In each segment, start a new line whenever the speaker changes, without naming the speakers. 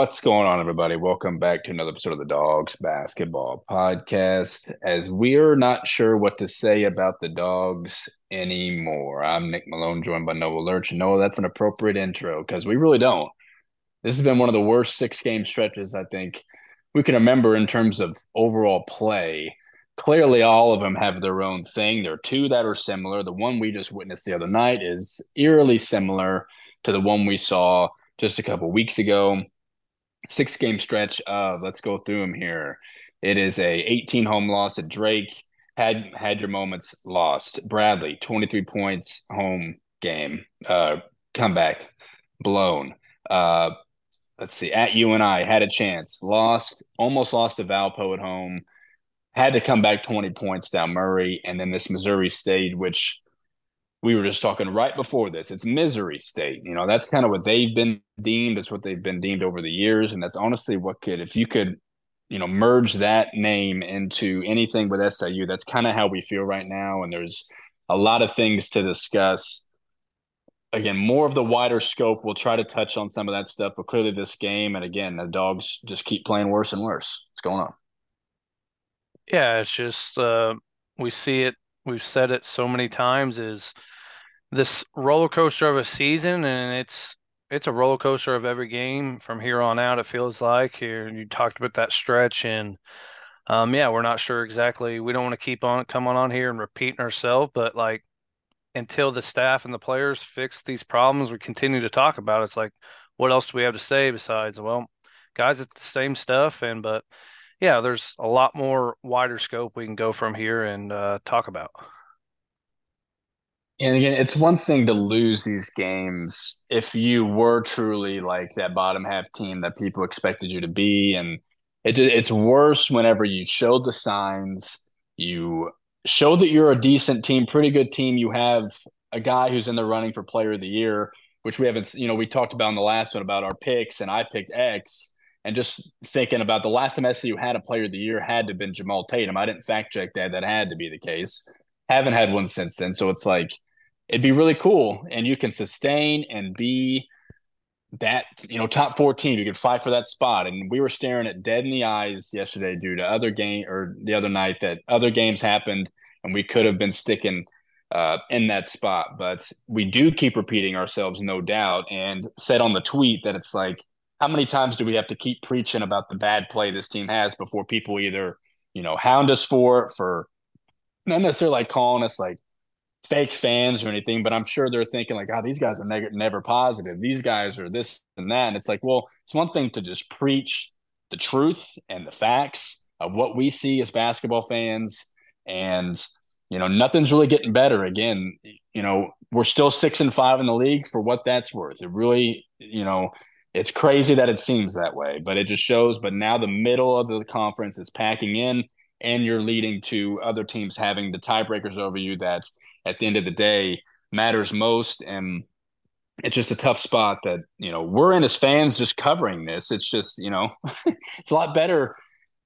What's going on, everybody? Welcome back to another episode of the Dogs Basketball Podcast. As we're not sure what to say about the Dogs anymore, I'm Nick Malone, joined by Noah Lurch. Noah, that's an appropriate intro because we really don't. This has been one of the worst six game stretches I think we can remember in terms of overall play. Clearly, all of them have their own thing. There are two that are similar. The one we just witnessed the other night is eerily similar to the one we saw just a couple weeks ago six game stretch of let's go through them here. It is a 18 home loss at Drake. Had had your moments lost. Bradley 23 points home game. Uh, comeback blown. Uh, let's see. At UIC had a chance. Lost. Almost lost to Valpo at home. Had to come back 20 points down Murray, and then this Missouri State, which we were just talking right before this. It's misery state. You know, that's kind of what they've been deemed. It's what they've been deemed over the years. And that's honestly what could, if you could, you know, merge that name into anything with SIU, that's kind of how we feel right now. And there's a lot of things to discuss. Again, more of the wider scope. We'll try to touch on some of that stuff, but clearly this game, and again, the dogs just keep playing worse and worse. What's going on?
Yeah, it's just uh, we see it. We've said it so many times. Is this roller coaster of a season, and it's it's a roller coaster of every game from here on out. It feels like here. You talked about that stretch, and um, yeah, we're not sure exactly. We don't want to keep on coming on here and repeating ourselves, but like until the staff and the players fix these problems, we continue to talk about. It. It's like, what else do we have to say besides, well, guys, it's the same stuff, and but yeah, there's a lot more wider scope we can go from here and uh, talk about.
And again, it's one thing to lose these games if you were truly like that bottom half team that people expected you to be. And it, it's worse whenever you show the signs, you show that you're a decent team, pretty good team. You have a guy who's in the running for player of the year, which we haven't, you know, we talked about in the last one about our picks, and I picked X. And just thinking about the last time SIU had a player of the year had to have been Jamaal Tatum. I didn't fact check that. That had to be the case. Haven't had one since then. So it's like, it'd be really cool and you can sustain and be that you know top 14 you could fight for that spot. And we were staring at dead in the eyes yesterday due to other game or the other night that other games happened and we could have been sticking uh, in that spot. But we do keep repeating ourselves no doubt and said on the tweet that it's like how many times do we have to keep preaching about the bad play this team has before people either you know hound us for for not necessarily like calling us like fake fans or anything, but I'm sure they're thinking like, "Oh, these guys are neg- never positive. These guys are this and that." And it's like, well, it's one thing to just preach the truth and the facts of what we see as basketball fans, and you know, nothing's really getting better. Again, you know, we're still six and five in the league for what that's worth. It really, you know. It's crazy that it seems that way, but it just shows. But now the middle of the conference is packing in, and you're leading to other teams having the tiebreakers over you. That's at the end of the day matters most. And it's just a tough spot that, you know, we're in as fans just covering this. It's just, you know, it's a lot better.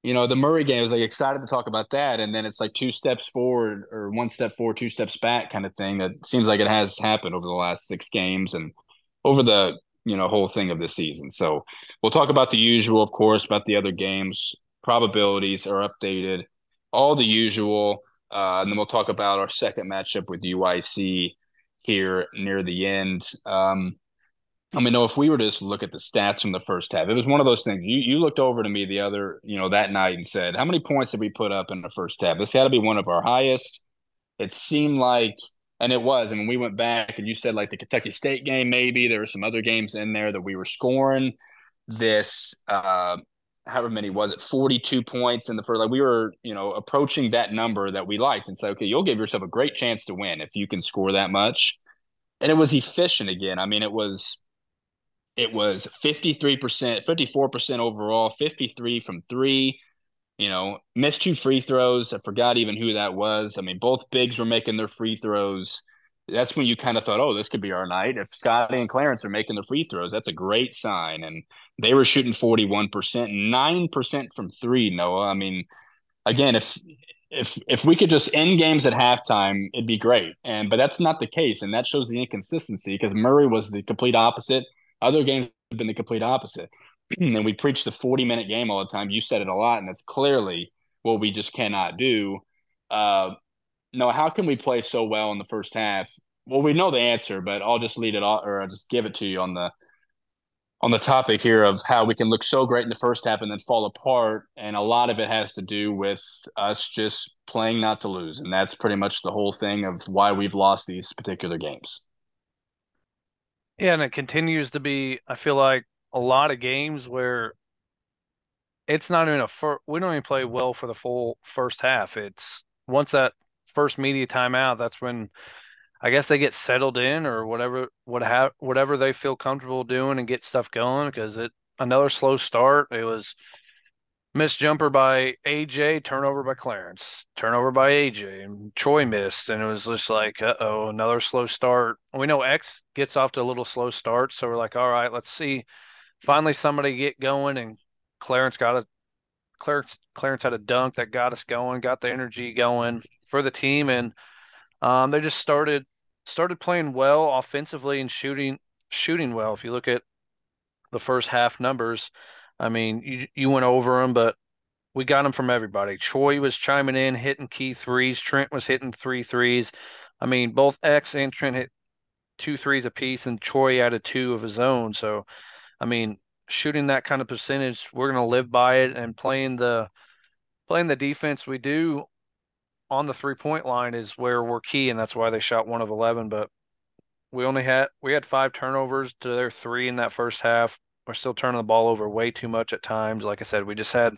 You know, the Murray game I was like excited to talk about that. And then it's like two steps forward or one step forward, two steps back kind of thing that seems like it has happened over the last six games and over the, you know, whole thing of this season. So we'll talk about the usual, of course, about the other games. Probabilities are updated, all the usual. Uh, and then we'll talk about our second matchup with UIC here near the end. Um, I mean, no, if we were to just look at the stats from the first half, it was one of those things. You you looked over to me the other, you know, that night and said, "How many points did we put up in the first half? This had to be one of our highest." It seemed like, and it was. I mean, we went back and you said like the Kentucky State game, maybe there were some other games in there that we were scoring this uh, however many was it 42 points in the first like we were you know approaching that number that we liked and say okay you'll give yourself a great chance to win if you can score that much. And it was efficient again. I mean it was it was 53% 54% overall 53 from three you know missed two free throws. I forgot even who that was. I mean both bigs were making their free throws that's when you kind of thought, oh, this could be our night. If Scotty and Clarence are making the free throws, that's a great sign. And they were shooting 41%, 9% from three, Noah. I mean, again, if if if we could just end games at halftime, it'd be great. And but that's not the case. And that shows the inconsistency because Murray was the complete opposite. Other games have been the complete opposite. and we preach the 40 minute game all the time. You said it a lot, and that's clearly what we just cannot do. Uh, no, how can we play so well in the first half? Well, we know the answer, but I'll just lead it off, or I'll just give it to you on the on the topic here of how we can look so great in the first half and then fall apart. And a lot of it has to do with us just playing not to lose. And that's pretty much the whole thing of why we've lost these particular games.
Yeah, and it continues to be, I feel like, a lot of games where it's not even a fir- we don't even play well for the full first half. It's once that first media timeout, that's when I guess they get settled in or whatever what ha- whatever they feel comfortable doing and get stuff going because it another slow start. It was missed jumper by AJ, turnover by Clarence, turnover by AJ, and Troy missed, and it was just like, uh oh, another slow start. We know X gets off to a little slow start, so we're like, all right, let's see. Finally, somebody get going, and Clarence got a Clarence Clarence had a dunk that got us going, got the energy going for the team, and um, they just started started playing well offensively and shooting shooting well. If you look at the first half numbers, I mean, you you went over them, but we got them from everybody. Troy was chiming in, hitting key threes. Trent was hitting three threes. I mean, both X and Trent hit two threes apiece, and Troy added two of his own. So, I mean, shooting that kind of percentage, we're going to live by it, and playing the playing the defense we do on the three point line is where we're key, and that's why they shot one of eleven. But we only had we had five turnovers to their three in that first half. We're still turning the ball over way too much at times. Like I said, we just had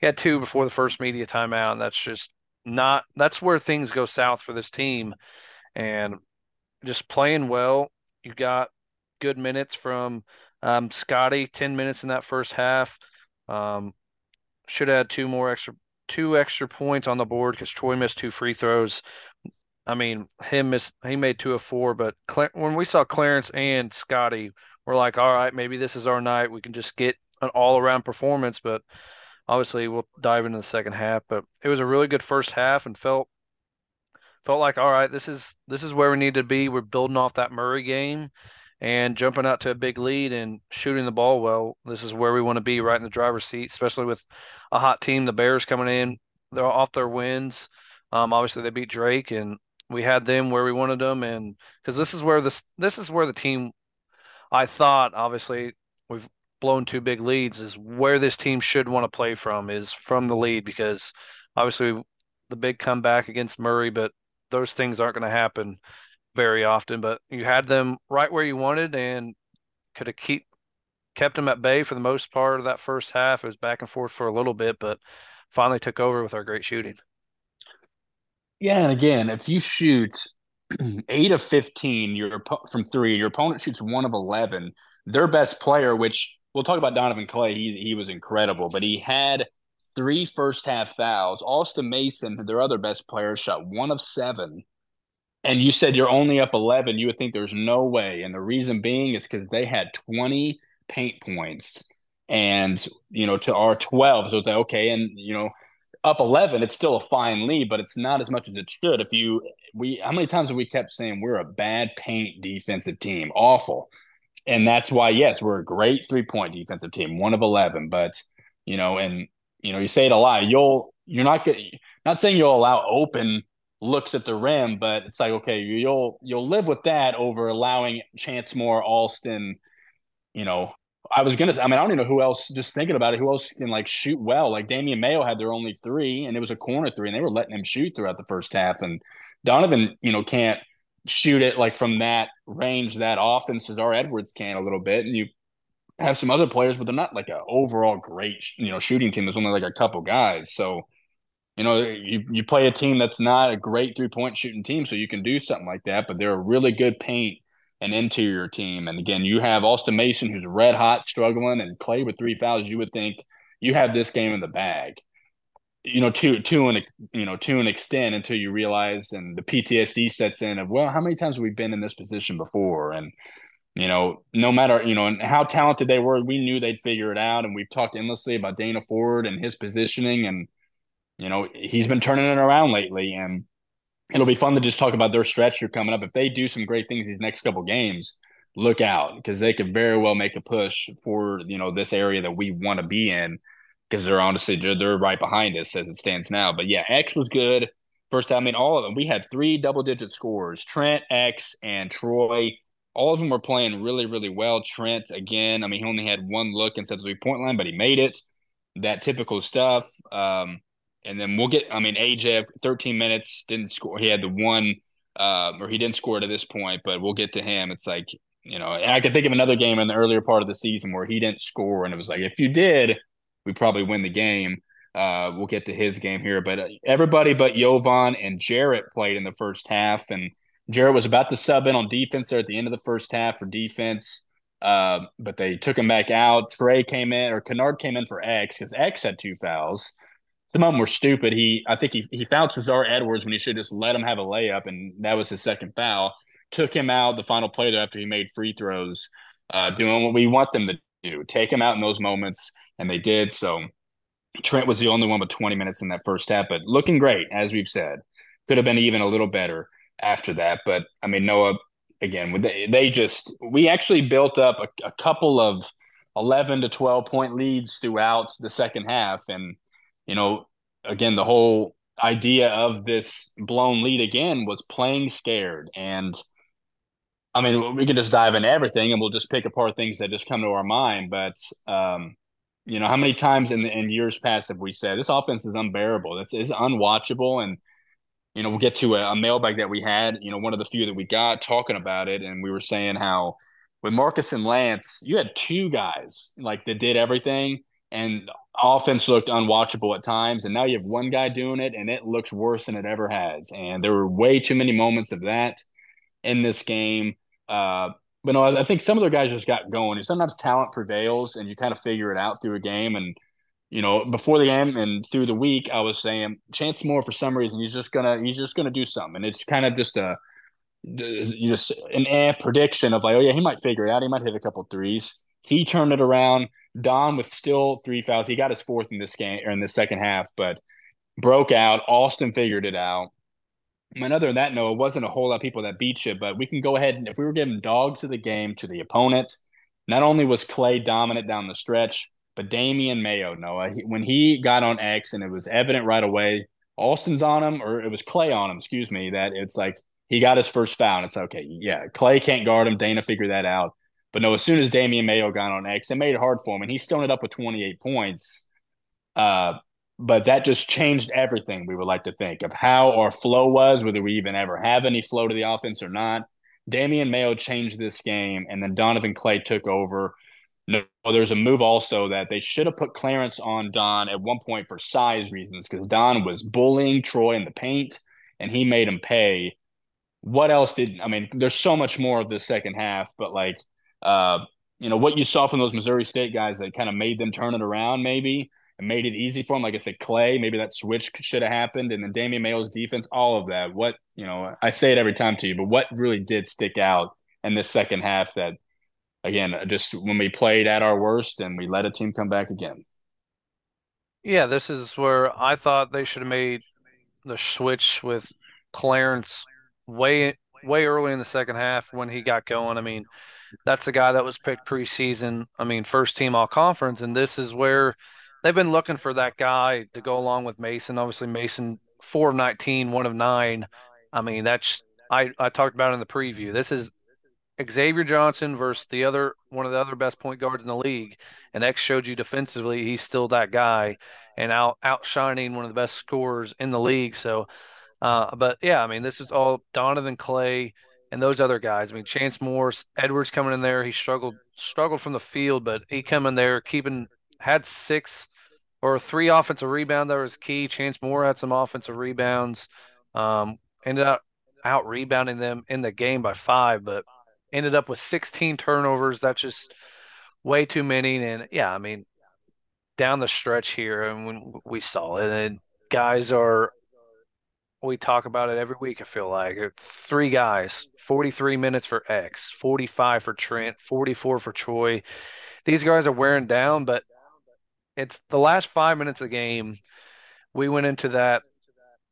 we had two before the first media timeout, and that's just not that's where things go south for this team. And just playing well, you got good minutes from um, Scotty, ten minutes in that first half. Um, should add two more extra two extra points on the board because Troy missed two free throws. I mean, him miss he made two of four, but when we saw Clarence and Scotty, we're like, all right, maybe this is our night. We can just get an all around performance. But obviously, we'll dive into the second half. But it was a really good first half, and felt felt like, all right, this is this is where we need to be. We're building off that Murray game, and jumping out to a big lead and shooting the ball well. This is where we want to be, right in the driver's seat, especially with a hot team. The Bears coming in, they're off their wins. Um, obviously, they beat Drake, and we had them where we wanted them, and because this is where this this is where the team. I thought, obviously, we've blown two big leads. Is where this team should want to play from is from the lead because obviously the big comeback against Murray, but those things aren't going to happen very often, but you had them right where you wanted and could have keep kept them at bay for the most part of that first half. It was back and forth for a little bit, but finally took over with our great shooting.
Yeah, and again, if you shoot eight of fifteen, your from three, your opponent shoots one of eleven. Their best player, which we'll talk about Donovan Clay, he he was incredible, but he had three first half fouls. Alston Mason, their other best player, shot one of seven and you said you're only up 11 you would think there's no way. And the reason being is because they had 20 paint points and you know to our 12 so it's like okay and you know up 11 it's still a fine lead but it's not as much as it should. If you we how many times have we kept saying we're a bad paint defensive team? Awful. And that's why yes we're a great three point defensive team one of 11 but you know and you know you say it a lot you'll you're not good not saying you'll allow open looks at the rim, but it's like okay, you'll you'll live with that over allowing Chance Moore, Alston, you know. I was gonna. I mean, I don't even know who else. Just thinking about it, who else can like shoot well? Like Damian Mayo had their only three, and it was a corner three, and they were letting him shoot throughout the first half. And Donovan, you know, can't shoot it like from that range that often. Cesar Edwards can a little bit, and you have some other players, but they're not like an overall great, you know, shooting team. There's only like a couple guys, so you know, you, you play a team that's not a great three point shooting team, so you can do something like that, but they're a really good paint and interior team. And again, you have Alston Mason who's red hot, struggling, and Clay with three fouls. You would think you have this game in the bag. You know, to to an you know to an extent until you realize and the PTSD sets in of well, how many times have we been in this position before? And you know, no matter you know and how talented they were, we knew they'd figure it out. And we've talked endlessly about Dana Ford and his positioning and you know, he's been turning it around lately, and it'll be fun to just talk about their stretch here coming up. If they do some great things these next couple games, look out because they could very well make a push for you know this area that we want to be in because they're honestly they're, they're right behind us as it stands now. But yeah, X was good first time. I mean, all of them. We had three double digit scores: Trent, X, and Troy. All of them were playing really, really well. Trent again. I mean, he only had one look inside the three point line, but he made it. That typical stuff. Um, and then we'll get. I mean, AJ, 13 minutes, didn't score. He had the one, uh, or he didn't score to this point, but we'll get to him. It's like you know, I could think of another game in the earlier part of the season where he didn't score, and it was like if you did, we probably win the game. Uh, we'll get to his game here, but uh, everybody but Jovan and Jarrett played in the first half, and Jarrett was about to sub in on defense there at the end of the first half for defense. Uh, but they took him back out. Trey came in, or Kennard came in for X because X had two fouls. Of them were stupid. He, I think he he fouled Cesar Edwards when he should just let him have a layup, and that was his second foul. Took him out the final play there after he made free throws, uh, doing what we want them to do, take him out in those moments, and they did. So Trent was the only one with 20 minutes in that first half, but looking great, as we've said. Could have been even a little better after that. But I mean, Noah, again, they, they just, we actually built up a, a couple of 11 to 12 point leads throughout the second half. And, you know, again, the whole idea of this blown lead again was playing scared. And I mean, we can just dive into everything and we'll just pick apart things that just come to our mind. But, um, you know, how many times in in years past have we said this offense is unbearable? It's, it's unwatchable, and you know, we'll get to a, a, mailbag that we had. You know, one of the few that we got talking about it, and we were saying how with Marcus and Lance, you had two guys like that did everything, and offense looked unwatchable at times, and now you have one guy doing it, and it looks worse than it ever has. And there were way too many moments of that in this game. Uh, but no, I think some of their guys just got going. And Sometimes talent prevails, and you kind of figure it out through a game. And you know, before the game and through the week, I was saying Chance Moore for some reason he's just gonna he's just gonna do something, and it's kind of just a you know an eh prediction of like, oh yeah, he might figure it out. He might hit a couple threes. He turned it around. Don with still three fouls. He got his fourth in this game or in the second half, but broke out. Alston figured it out. And other than that, no, it wasn't a whole lot of people that beat you, but we can go ahead and if we were giving dogs to the game to the opponent, not only was Clay dominant down the stretch, but Damian Mayo, Noah, he, when he got on X and it was evident right away, Alston's on him, or it was Clay on him, excuse me, that it's like he got his first foul. And it's okay, yeah, Clay can't guard him. Dana figured that out. But no, as soon as Damian Mayo got on X, it made it hard for him, and he still ended up with 28 points. Uh, but that just changed everything we would like to think of how our flow was, whether we even ever have any flow to the offense or not. Damian Mayo changed this game, and then Donovan Clay took over. No, there's a move also that they should have put Clarence on Don at one point for size reasons because Don was bullying Troy in the paint, and he made him pay. What else did I mean? There's so much more of the second half, but like, uh, you know, what you saw from those Missouri State guys that kind of made them turn it around, maybe and made it easy for them. Like I said, Clay, maybe that switch should have happened. And then Damian Mayo's defense, all of that. What, you know, I say it every time to you, but what really did stick out in this second half that, again, just when we played at our worst and we let a team come back again?
Yeah, this is where I thought they should have made the switch with Clarence way way early in the second half when he got going. I mean, that's the guy that was picked preseason. I mean, first team all conference, and this is where they've been looking for that guy to go along with Mason. Obviously, Mason four of 19, one of nine. I mean, that's I I talked about in the preview. This is Xavier Johnson versus the other one of the other best point guards in the league, and X showed you defensively he's still that guy, and out outshining one of the best scorers in the league. So, uh, but yeah, I mean, this is all Donovan Clay and those other guys. I mean, Chance Morris, Edwards coming in there. He struggled struggled from the field, but he coming there keeping had six or three offensive rebound that was key. Chance Moore had some offensive rebounds. Um, ended up out rebounding them in the game by five, but ended up with 16 turnovers. That's just way too many. And yeah, I mean, down the stretch here, and when we saw it, and guys are, we talk about it every week. I feel like three guys, 43 minutes for X, 45 for Trent, 44 for Troy. These guys are wearing down, but it's the last five minutes of the game. We went into that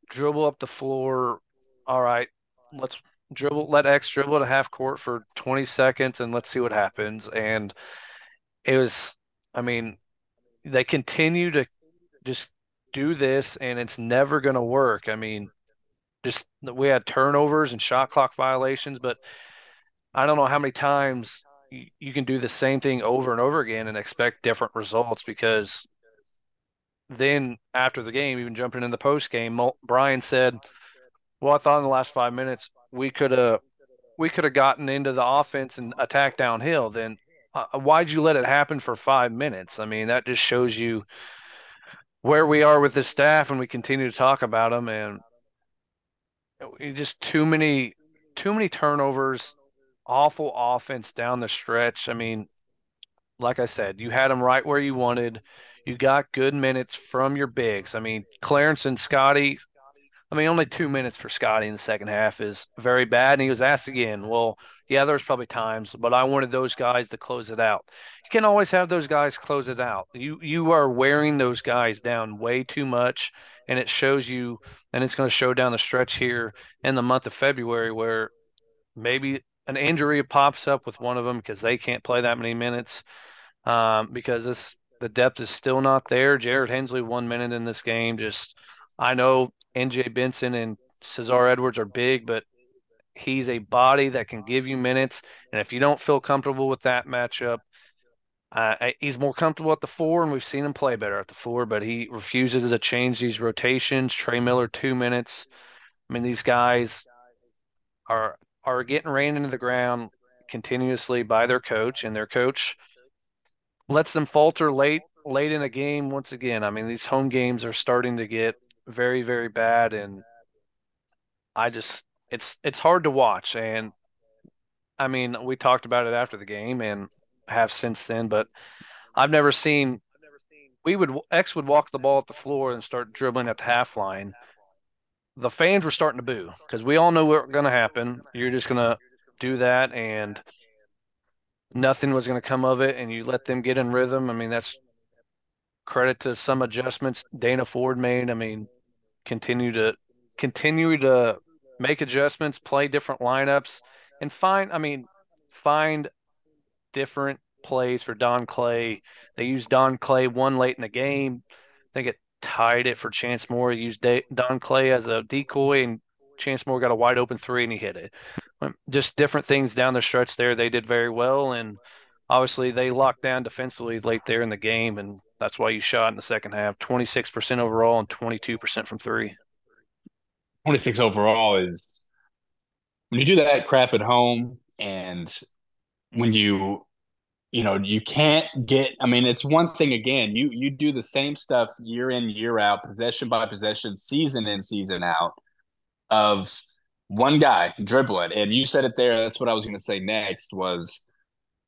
dribble up the floor. All right, let's dribble, let X dribble to half court for 20 seconds and let's see what happens. And it was, I mean, they continue to just do this and it's never going to work. I mean, just we had turnovers and shot clock violations, but I don't know how many times you, you can do the same thing over and over again and expect different results because then after the game, even jumping in the post game, Bryan said, "Well, I thought in the last five minutes we could have we could have gotten into the offense and attacked downhill. Then uh, why'd you let it happen for five minutes? I mean, that just shows you where we are with the staff, and we continue to talk about them, and just too many too many turnovers, awful offense down the stretch. I mean, like I said, you had them right where you wanted. You got good minutes from your bigs. I mean, Clarence and Scotty. I mean, only two minutes for Scotty in the second half is very bad. And he was asked again, well, yeah, there's probably times, but I wanted those guys to close it out. You can always have those guys close it out. You you are wearing those guys down way too much, and it shows you, and it's going to show down the stretch here in the month of February where maybe an injury pops up with one of them because they can't play that many minutes um, because this the depth is still not there. Jarrett Hensley one minute in this game. Just I know NJ Benson and Cesar Edwards are big, but he's a body that can give you minutes. And if you don't feel comfortable with that matchup, uh, he's more comfortable at the four, and we've seen him play better at the four, but he refuses to change these rotations. Trey Miller, two minutes. I mean, these guys are are getting ran into the ground continuously by their coach, and their coach lets them falter late late in a game once again. I mean, these home games are starting to get very, very bad, and I just it's it's hard to watch. And I mean, we talked about it after the game and have since then, but I've never seen. We would X would walk the ball at the floor and start dribbling at the half line. The fans were starting to boo because we all know what's going to happen. You're just going to do that, and nothing was going to come of it. And you let them get in rhythm. I mean, that's credit to some adjustments Dana Ford made. I mean, continue to continue to make adjustments, play different lineups, and find. I mean, find different plays for Don Clay. They used Don Clay one late in the game. I think it tied it for Chance Moore. He used Don Clay as a decoy, and Chance Moore got a wide open three, and he hit it. Just different things down the stretch there. They did very well, and obviously they locked down defensively late there in the game, and that's why you shot in the second half. Twenty six percent overall and twenty two percent from three.
26 overall is when you do that crap at home and when you you know you can't get i mean it's one thing again you you do the same stuff year in year out possession by possession season in season out of one guy dribbling. And you said it there that's what i was going to say next was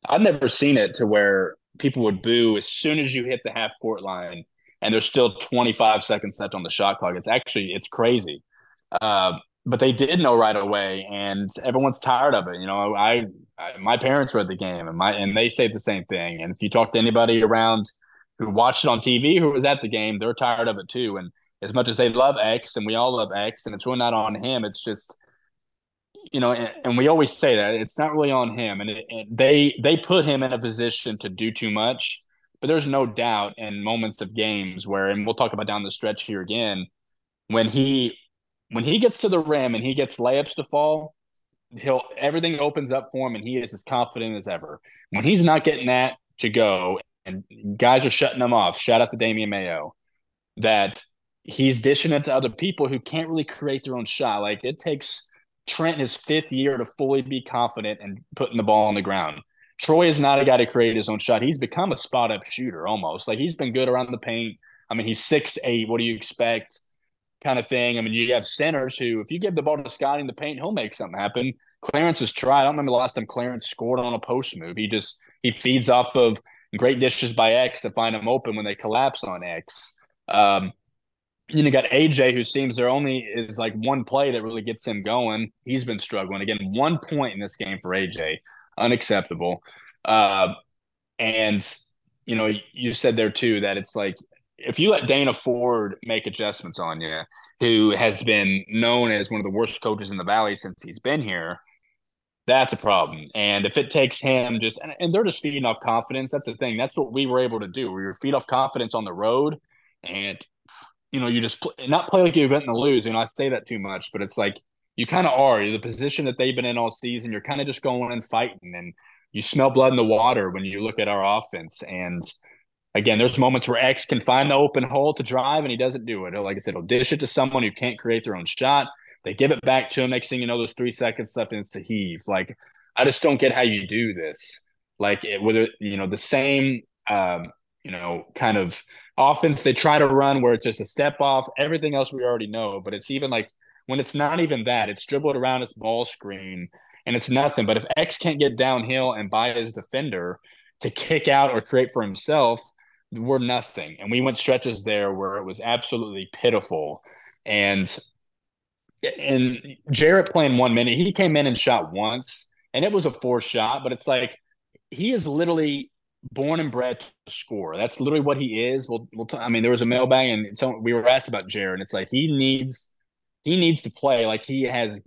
i've never seen it to where people would boo as soon as you hit the half court line and there's still 25 seconds left on the shot clock. It's actually it's crazy. Uh, but they did know right away, and everyone's tired of it. You know, I, I, my parents were at the game, and my and they say the same thing. And if you talk to anybody around who watched it on TV, who was at the game, they're tired of it too. And as much as they love X, and we all love X, and it's really not on him. It's just you know, and, and we always say that it's not really on him, and it, it, they they put him in a position to do too much. But there's no doubt in moments of games where, and we'll talk about down the stretch here again, when he when he gets to the rim and he gets layups to fall, he'll everything opens up for him and he is as confident as ever. When he's not getting that to go and guys are shutting him off, shout out to Damian Mayo, that he's dishing it to other people who can't really create their own shot. Like it takes Trent his fifth year to fully be confident and putting the ball on the ground. Troy is not a guy to create his own shot. He's become a spot up shooter almost. Like he's been good around the paint. I mean, he's six eight. What do you expect? Kind of thing. I mean, you have centers who, if you give the ball to Scotty in the paint, he'll make something happen. Clarence has tried. I don't remember the last time Clarence scored on a post move. He just he feeds off of great dishes by X to find him open when they collapse on X. Um, you know, got AJ who seems there only is like one play that really gets him going. He's been struggling again. One point in this game for AJ, unacceptable. Uh, and you know, you said there too that it's like if you let Dana Ford make adjustments on you, who has been known as one of the worst coaches in the Valley since he's been here, that's a problem. And if it takes him just, and, and they're just feeding off confidence, that's the thing. That's what we were able to do. We were feed off confidence on the road, and you know, you just not play like you're going to lose. You know, I say that too much, but it's like you kind of are. You're the position that they've been in all season. You're kind of just going and fighting, and you smell blood in the water when you look at our offense. And again, there's moments where X can find the open hole to drive, and he doesn't do it. Like I said, he'll dish it to someone who can't create their own shot. They give it back to him. Next thing you know, there's three seconds left, and it's a heave. Like I just don't get how you do this. Like it, whether you know the same, um, you know, kind of offense they try to run where it's just a step off. Everything else we already know, but it's even like when it's not even that, it's dribbled around its ball screen and it's nothing. But if X can't get downhill and buy his defender to kick out or create for himself, we're nothing. And we went stretches there where it was absolutely pitiful. And and Jarrett playing one minute, he came in and shot once, and it was a four shot, but it's like he is literally born and bred to score. That's literally what he is. We'll, we'll t- I mean, there was a mailbag, and so we were asked about Jarrett. It's like he needs he needs to play like he has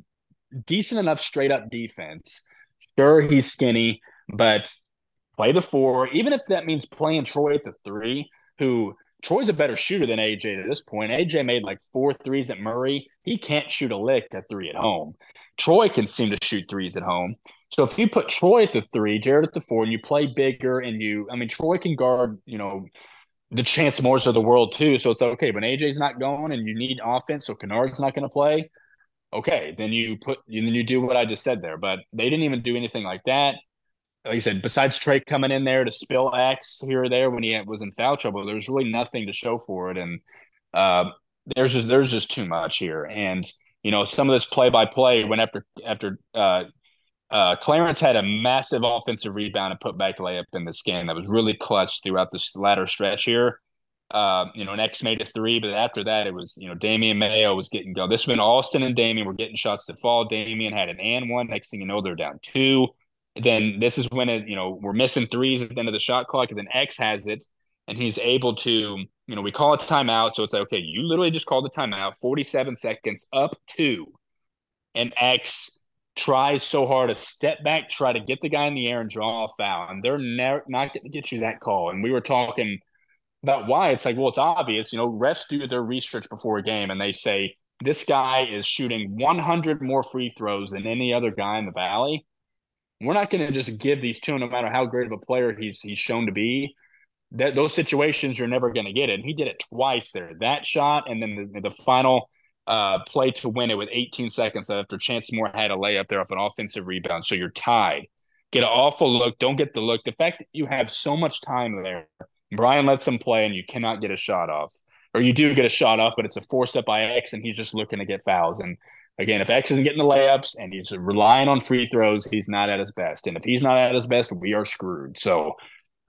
decent enough straight up defense. Sure, he's skinny, but play the four, even if that means playing Troy at the three, who Troy's a better shooter than AJ at this point. AJ made like four threes at Murray. He can't shoot a lick at three at home. Troy can seem to shoot threes at home. So if you put Troy at the three, Jarrett at the four, and you play bigger, and you, I mean, Troy can guard, you know, the Chance Moores of the world too. So it's okay. But AJ's not going, and you need offense, so Kennard's not going to play. Okay, then you put, then you do what I just said there. But they didn't even do anything like that. Like I said, besides Trey coming in there to spill X here or there when he was in foul trouble, there's really nothing to show for it, and uh, there's just there's just too much here. And you know, some of this play by play when after after uh, uh, Clarence had a massive offensive rebound and put back layup in this game that was really clutch throughout this latter stretch here. Uh, you know, an X made a three, but after that, it was, you know, Damian Mayo was getting go. This when Alston and Damian were getting shots to fall. Damian had an and one. Next thing you know, they're down two. Then this is when it, you know, we're missing threes at the end of the shot clock, and then X has it, and he's able to, you know, we call it timeout. So it's like, okay, you literally just called the timeout, 47 seconds up two, and X tries so hard to step back, try to get the guy in the air and draw a foul, and they're not going to get you that call. And we were talking about why it's like, well, it's obvious. You know, refs do their research before a game, and they say this guy is shooting 100 more free throws than any other guy in the valley. We're not going to just give these two, no matter how great of a player he's he's shown to be. That those situations you're never going to get it. And he did it twice there. That shot, and then the, the final uh, play to win it with 18 seconds after Chance Moore had a layup there off an offensive rebound. So you're tied. Get an awful look. Don't get the look. The fact that you have so much time there, Bryan lets him play and you cannot get a shot off. Or you do get a shot off, but it's a four step by X and he's just looking to get fouls. And again, if X isn't getting the layups and he's relying on free throws, he's not at his best. And if he's not at his best, we are screwed. So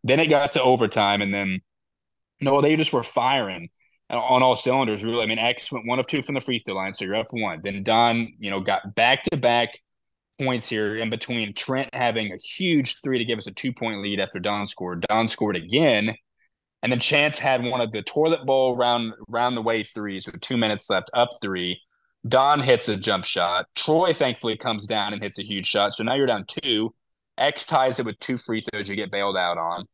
then it got to overtime and then no, they just were firing on all cylinders, really. I mean, X went one of two from the free throw line, so you're up one. Then Don, you know, got back to back points here in between Trent having a huge three to give us a two point lead after Don scored. Don scored again. And then Chance had one of the toilet bowl round round the way threes with two minutes left, up three. Don hits a jump shot. Troy thankfully comes down and hits a huge shot. So now you're down two. X ties it with two free throws you get bailed out on.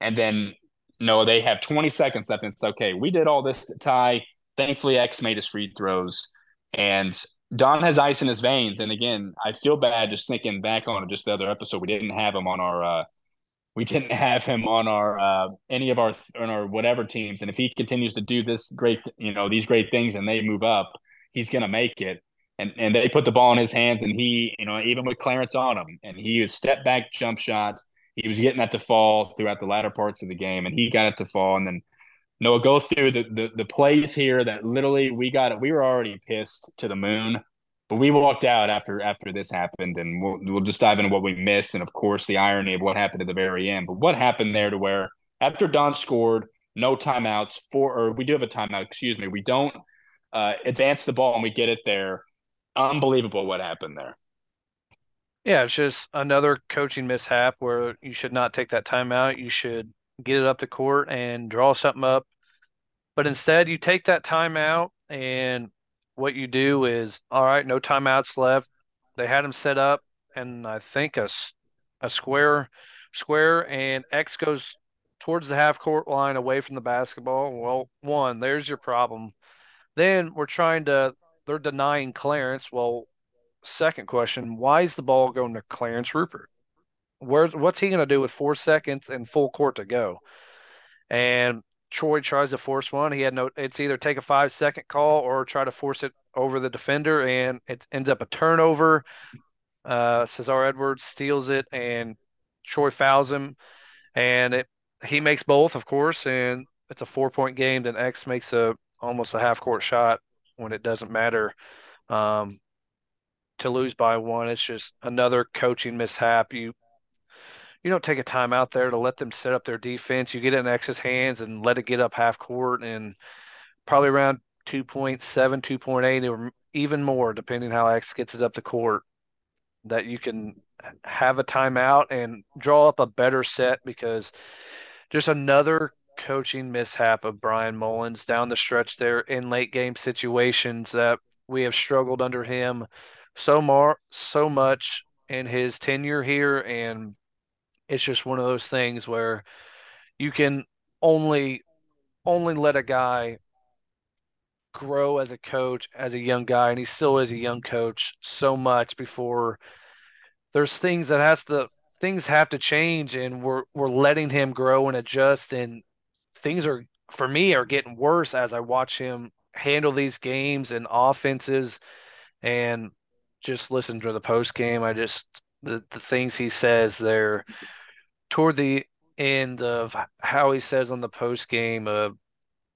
And then no, they have 20 seconds left. And it's okay. We did all this to tie. Thankfully, X made his free throws. And Don has ice in his veins. And again, I feel bad just thinking back on just the other episode. We didn't have him on our uh we didn't have him on our uh any of our on our whatever teams. And if he continues to do this great, you know, these great things and they move up, he's gonna make it. And and they put the ball in his hands and he, you know, even with Clarence on him, and he was step back jump shots he was getting that to fall throughout the latter parts of the game, and he got it to fall. And then Noah, go through the, the the plays here that literally we got it. We were already pissed to the moon, but we walked out after after this happened, and we'll we'll just dive into what we missed, and of course the irony of what happened at the very end. But what happened there to where after Don scored, no timeouts for, or we do have a timeout. Excuse me, we don't uh, advance the ball and we get it there. Unbelievable what happened there.
Yeah, it's just another coaching mishap where you should not take that time out. You should get it up the court and draw something up. But instead, you take that timeout, and what you do is, all right, no timeouts left. They had them set up, and I think a, a square, square, and X goes towards the half court line away from the basketball. Well, one, there's your problem. Then we're trying to, they're denying Clarence. Well, second question, why is the ball going to Clarence Rupert? Where's what's he going to do with four seconds and full court to go? And Troy tries to force one. He had no. It's either take a five second call or try to force it over the defender, and it ends up a turnover. Uh, Cesar Edwards steals it, and Troy fouls him, and it he makes both, of course, and it's a four point game. Then X makes a almost a half court shot when it doesn't matter. Um, to lose by one, it's just another coaching mishap. You you don't take a time out there to let them set up their defense. You get in X's hands and let it get up half court and probably around 2.7, 2.8 or even more, depending how X gets it up the court, that you can have a timeout and draw up a better set because just another coaching mishap of Bryan Mullins down the stretch there in late game situations that we have struggled under him so more so much in his tenure here. And it's just one of those things where you can only only let a guy grow as a coach as a young guy and he still is a young coach so much before there's things that has to things have to change and we're we're letting him grow and adjust and things are for me are getting worse as I watch him handle these games and offenses and just listen to the post game I just the, the things he says there toward the end of how he says on the post game uh,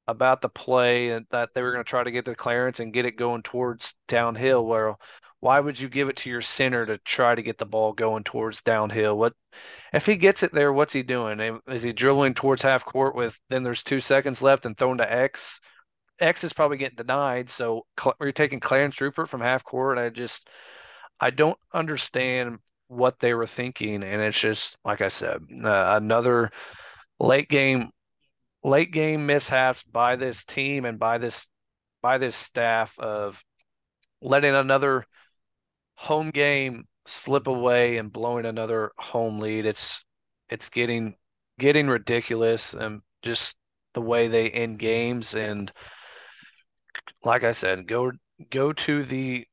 about the play and that they were going to try to get the clearance and get it going towards downhill. Where why would you give it to your center to try to get the ball going towards downhill? What if he gets it there? What's he doing? Is he dribbling towards half court with then there's two seconds left and thrown to X? X is probably getting denied. So you're taking Clarence Rupert from half court. I just I don't understand what they were thinking, and it's just like I said, uh, another late game late game mishaps by this team and by this by this staff of letting another home game slip away and blowing another home lead. It's it's getting getting ridiculous and just the way they end games and like I said, go go to the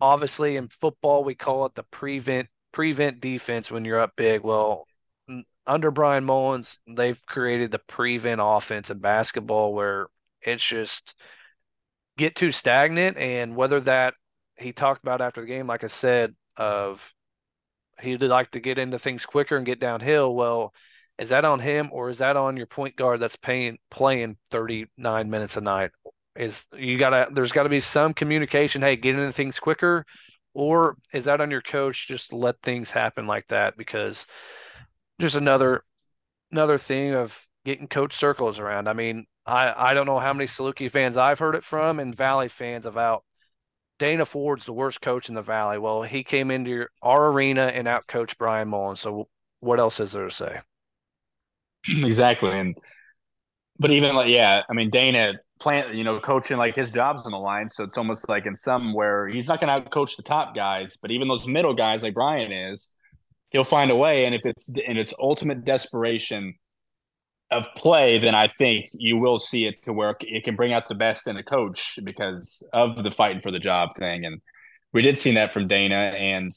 obviously in football we call it the prevent prevent defense when you're up big. Well, under Bryan Mullins, they've created the prevent offense in basketball where it's just get too stagnant and whether that he talked about after the game, like I said, of he'd like to get into things quicker and get downhill. Well, is that on him or is that on your point guard that's paying playing 39 minutes a night is you gotta there's got to be some communication. Hey, get into things quicker, or is that on your coach? Just let things happen like that because just another another thing of getting coach circles around. I mean, I I don't know how many Saluki fans I've heard it from and Valley fans about Dana Ford's the worst coach in the Valley. Well, he came into our arena and out coached Bryan Mullins. So what else is there to say?
Exactly, and but even like yeah, I mean Dana plant, you know, coaching like his job's on the line. So it's almost like in some where he's not going to coach the top guys, but even those middle guys like Bryan is, he'll find a way. And if it's in its ultimate desperation of play, then I think you will see it to where it can bring out the best in a coach because of the fighting for the job thing. And we did see that from Dana and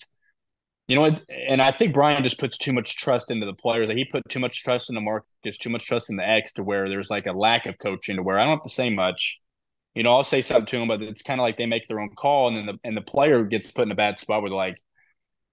you know, and I think Bryan just puts too much trust into the players. Like he put too much trust in the Marcus, too much trust in the X, to where there's like a lack of coaching. To where I don't have to say much. You know, I'll say something to them, but it's kind of like they make their own call, and then the and the player gets put in a bad spot where like,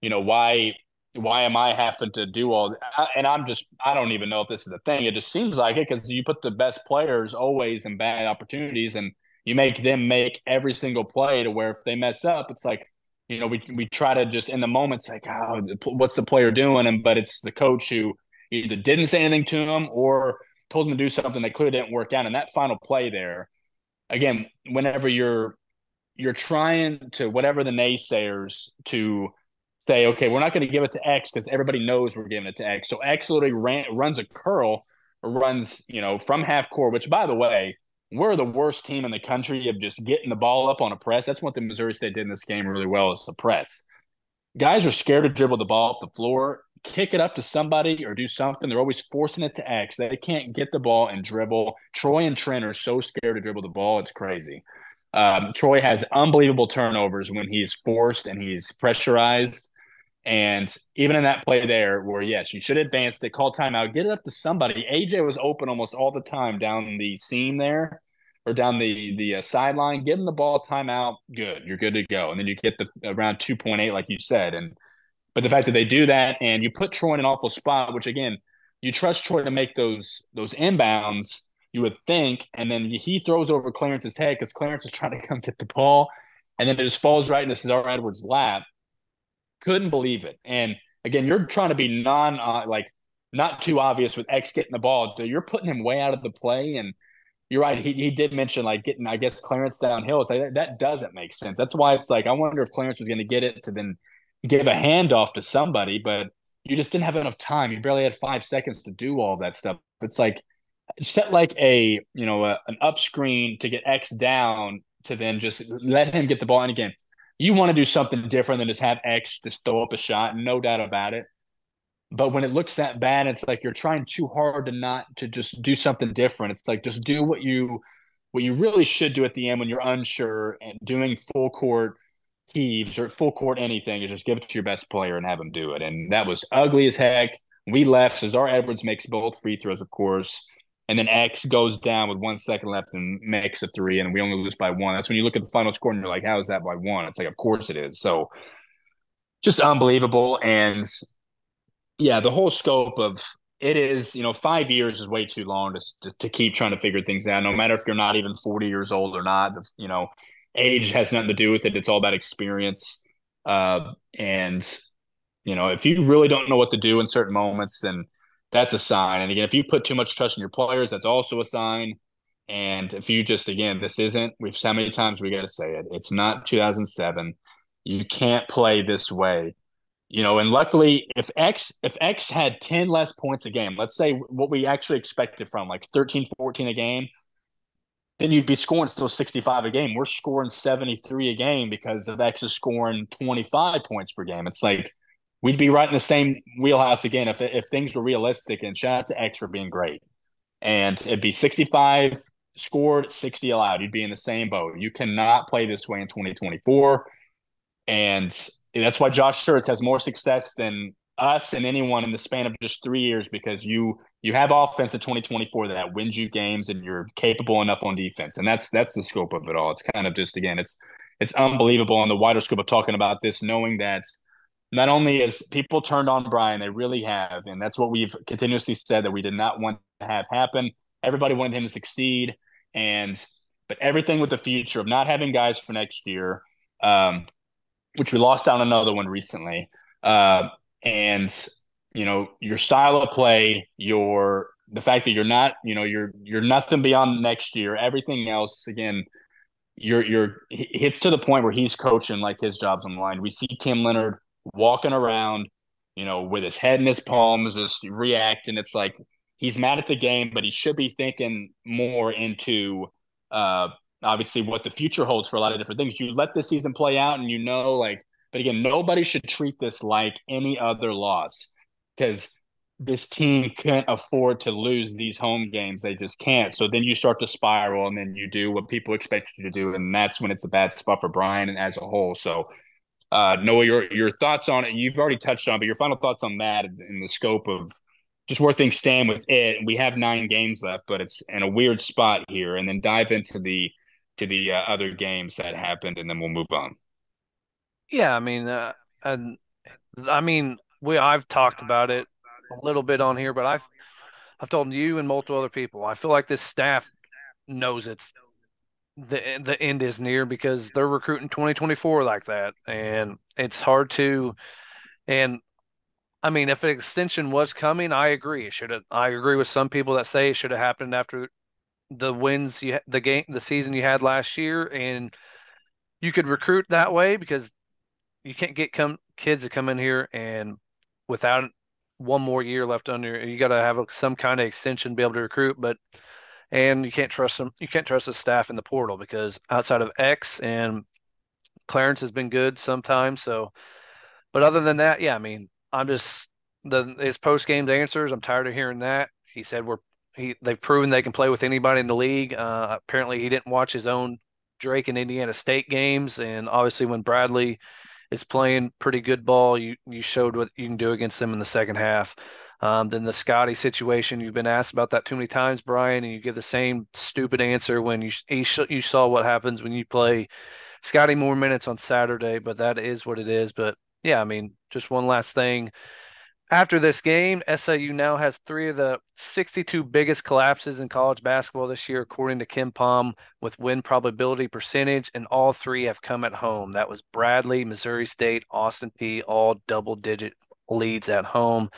you know, why why am I having to do all? That? And I'm just I don't even know if this is a thing. It just seems like it because you put the best players always in bad opportunities, and you make them make every single play to where if they mess up, it's like you know, we we try to just in the moments like, oh, what's the player doing? And but it's the coach who either didn't say anything to him or told him to do something that clearly didn't work out. And that final play there, again, whenever you're you're trying to whatever the naysayers to say, okay, we're not going to give it to X because everybody knows we're giving it to X. So X literally ran, runs a curl runs, you know, from half court, which by the way, we're the worst team in the country of just getting the ball up on a press. That's what the Missouri State did in this game really well is the press. Guys are scared to dribble the ball up the floor, kick it up to somebody or do something. They're always forcing it to X. They can't get the ball and dribble. Troy and Trent are so scared to dribble the ball. It's crazy. Um, Troy has unbelievable turnovers when he's forced and he's pressurized. And even in that play there, where yes, you should advance it, call timeout, get it up to somebody. AJ was open almost all the time down the seam there, or down the the uh, sideline. Give him the ball, timeout, good, you're good to go. And then you get the around two point eight, like you said. And but the fact that they do that, and you put Troy in an awful spot, which again, you trust Troy to make those those inbounds you would think. And then he throws over Clarence's head because Clarence is trying to come get the ball. And then it just falls right into Cesar Edwards' lap. Couldn't believe it. And again, you're trying to be non, uh, like, not too obvious with X getting the ball. You're putting him way out of the play. And you're right. He, he did mention, like, getting, I guess, Clarence downhill. It's like, that, that doesn't make sense. That's why it's like, I wonder if Clarence was going to get it to then give a handoff to somebody, but you just didn't have enough time. You barely had five seconds to do all that stuff. It's like, set like a you know a, an up screen to get X down to then just let him get the ball. And again, you want to do something different than just have X just throw up a shot, no doubt about it. But when it looks that bad, it's like you're trying too hard to not to just do something different. It's like just do what you what you really should do at the end when you're unsure and doing full court heaves or full court anything is just give it to your best player and have him do it. And that was ugly as heck. We left. Cesar Edwards makes both free throws, of course and then X goes down with one second left and makes a three, and we only lose by one. That's when you look at the final score and you're like, how is that by one? It's like, of course it is. So just unbelievable. And yeah, the whole scope of it is, you know, five years is way too long to, to, to keep trying to figure things out, no matter if you're not even 40 years old or not. The, you know, age has nothing to do with it. It's all about experience. Uh, and, you know, if you really don't know what to do in certain moments, then – that's a sign. And again, if you put too much trust in your players, that's also a sign. And if you just again, this isn't. We've so many times we got to say it. It's not 2007. You can't play this way. You know, and luckily, if X if X had 10 less points a game, let's say what we actually expected from like 13, 14 a game, then you'd be scoring still 65 a game. We're scoring 73 a game because of X is scoring 25 points per game. It's like we'd be right in the same wheelhouse again if if things were realistic. And shout out to X for being great. And it'd be 65 scored, 60 allowed. You'd be in the same boat. You cannot play this way in 2024. And that's why Josh Schertz has more success than us and anyone in the span of just three years because you you have offense in 2024 that wins you games and you're capable enough on defense. And that's that's the scope of it all. It's kind of just again, it's it's unbelievable on the wider scope of talking about this, knowing that – not only is people turned on Bryan, they really have, and that's what we've continuously said that we did not want to have happen. Everybody wanted him to succeed, and but everything with the future of not having guys for next year, um, which we lost on another one recently, uh, and you know your style of play, your the fact that you're not, you know, you're you're nothing beyond next year. Everything else, again, you're you're hits to the point where he's coaching like his job's on the line. We see Tim Leonard walking around, you know, with his head in his palms, just reacting. It's like he's mad at the game, but he should be thinking more into uh, obviously what the future holds for a lot of different things. You let the season play out, and you know, like, but again, nobody should treat this like any other loss because this team can't afford to lose these home games. They just can't. So then you start to spiral, and then you do what people expect you to do, and that's when it's a bad spot for Bryan and as a whole. So uh, Noah, your your thoughts on it? You've already touched on, but your final thoughts on that in the scope of just where things stand with it. We have nine games left, but it's in a weird spot here, and then dive into the to the uh, other games that happened, and then we'll move on.
Yeah, I mean, uh, and I mean, we I've talked about it a little bit on here, but I've I've told you and multiple other people. I feel like this staff knows it's the the end is near because they're recruiting 2024 like that, and it's hard to. And I mean, if an extension was coming, I agree. Should have. I agree with some people that say it should have happened after the wins you the game the season you had last year, and you could recruit that way because you can't get come kids to come in here and without one more year left under. You got to have some kind of extension to be able to recruit, but and you can't trust them. You can't trust the staff in the portal because outside of X and Clarence has been good sometimes. So, but other than that, yeah, I mean, I'm just the his post game answers. I'm tired of hearing that. He said we're he they've proven they can play with anybody in the league. Uh, apparently, he didn't watch his own Drake and Indiana State games, and obviously when Bradley is playing pretty good ball, you you showed what you can do against them in the second half. Um, then the Scotty situation, you've been asked about that too many times, Bryan, and you give the same stupid answer when you you, saw what happens when you play Scotty more minutes on Saturday, but that is what it is. But yeah, I mean, just one last thing. After this game, SIU now has three of the 62 biggest collapses in college basketball this year, according to KenPom, with win probability percentage, and all three have come at home. That was Bradley, Missouri State, Austin Peay, all double digit leads at home.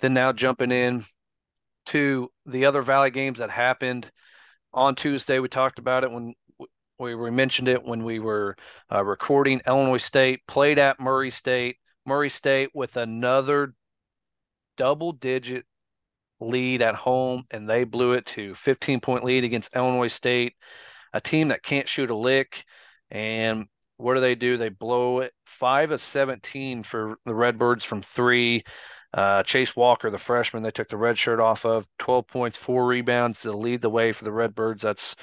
Then now jumping in to the other Valley games that happened on Tuesday, we talked about it when we, we mentioned it when we were uh, recording. Illinois State played at Murray State. Murray State with another double digit lead at home, and they blew it to 15 point lead against Illinois State, a team that can't shoot a lick. And what do they do? They blow it five of 17 for the Redbirds from three. Uh, Chase Walker, the freshman, they took the red shirt off of 12 points, four rebounds to lead the way for the Redbirds. That's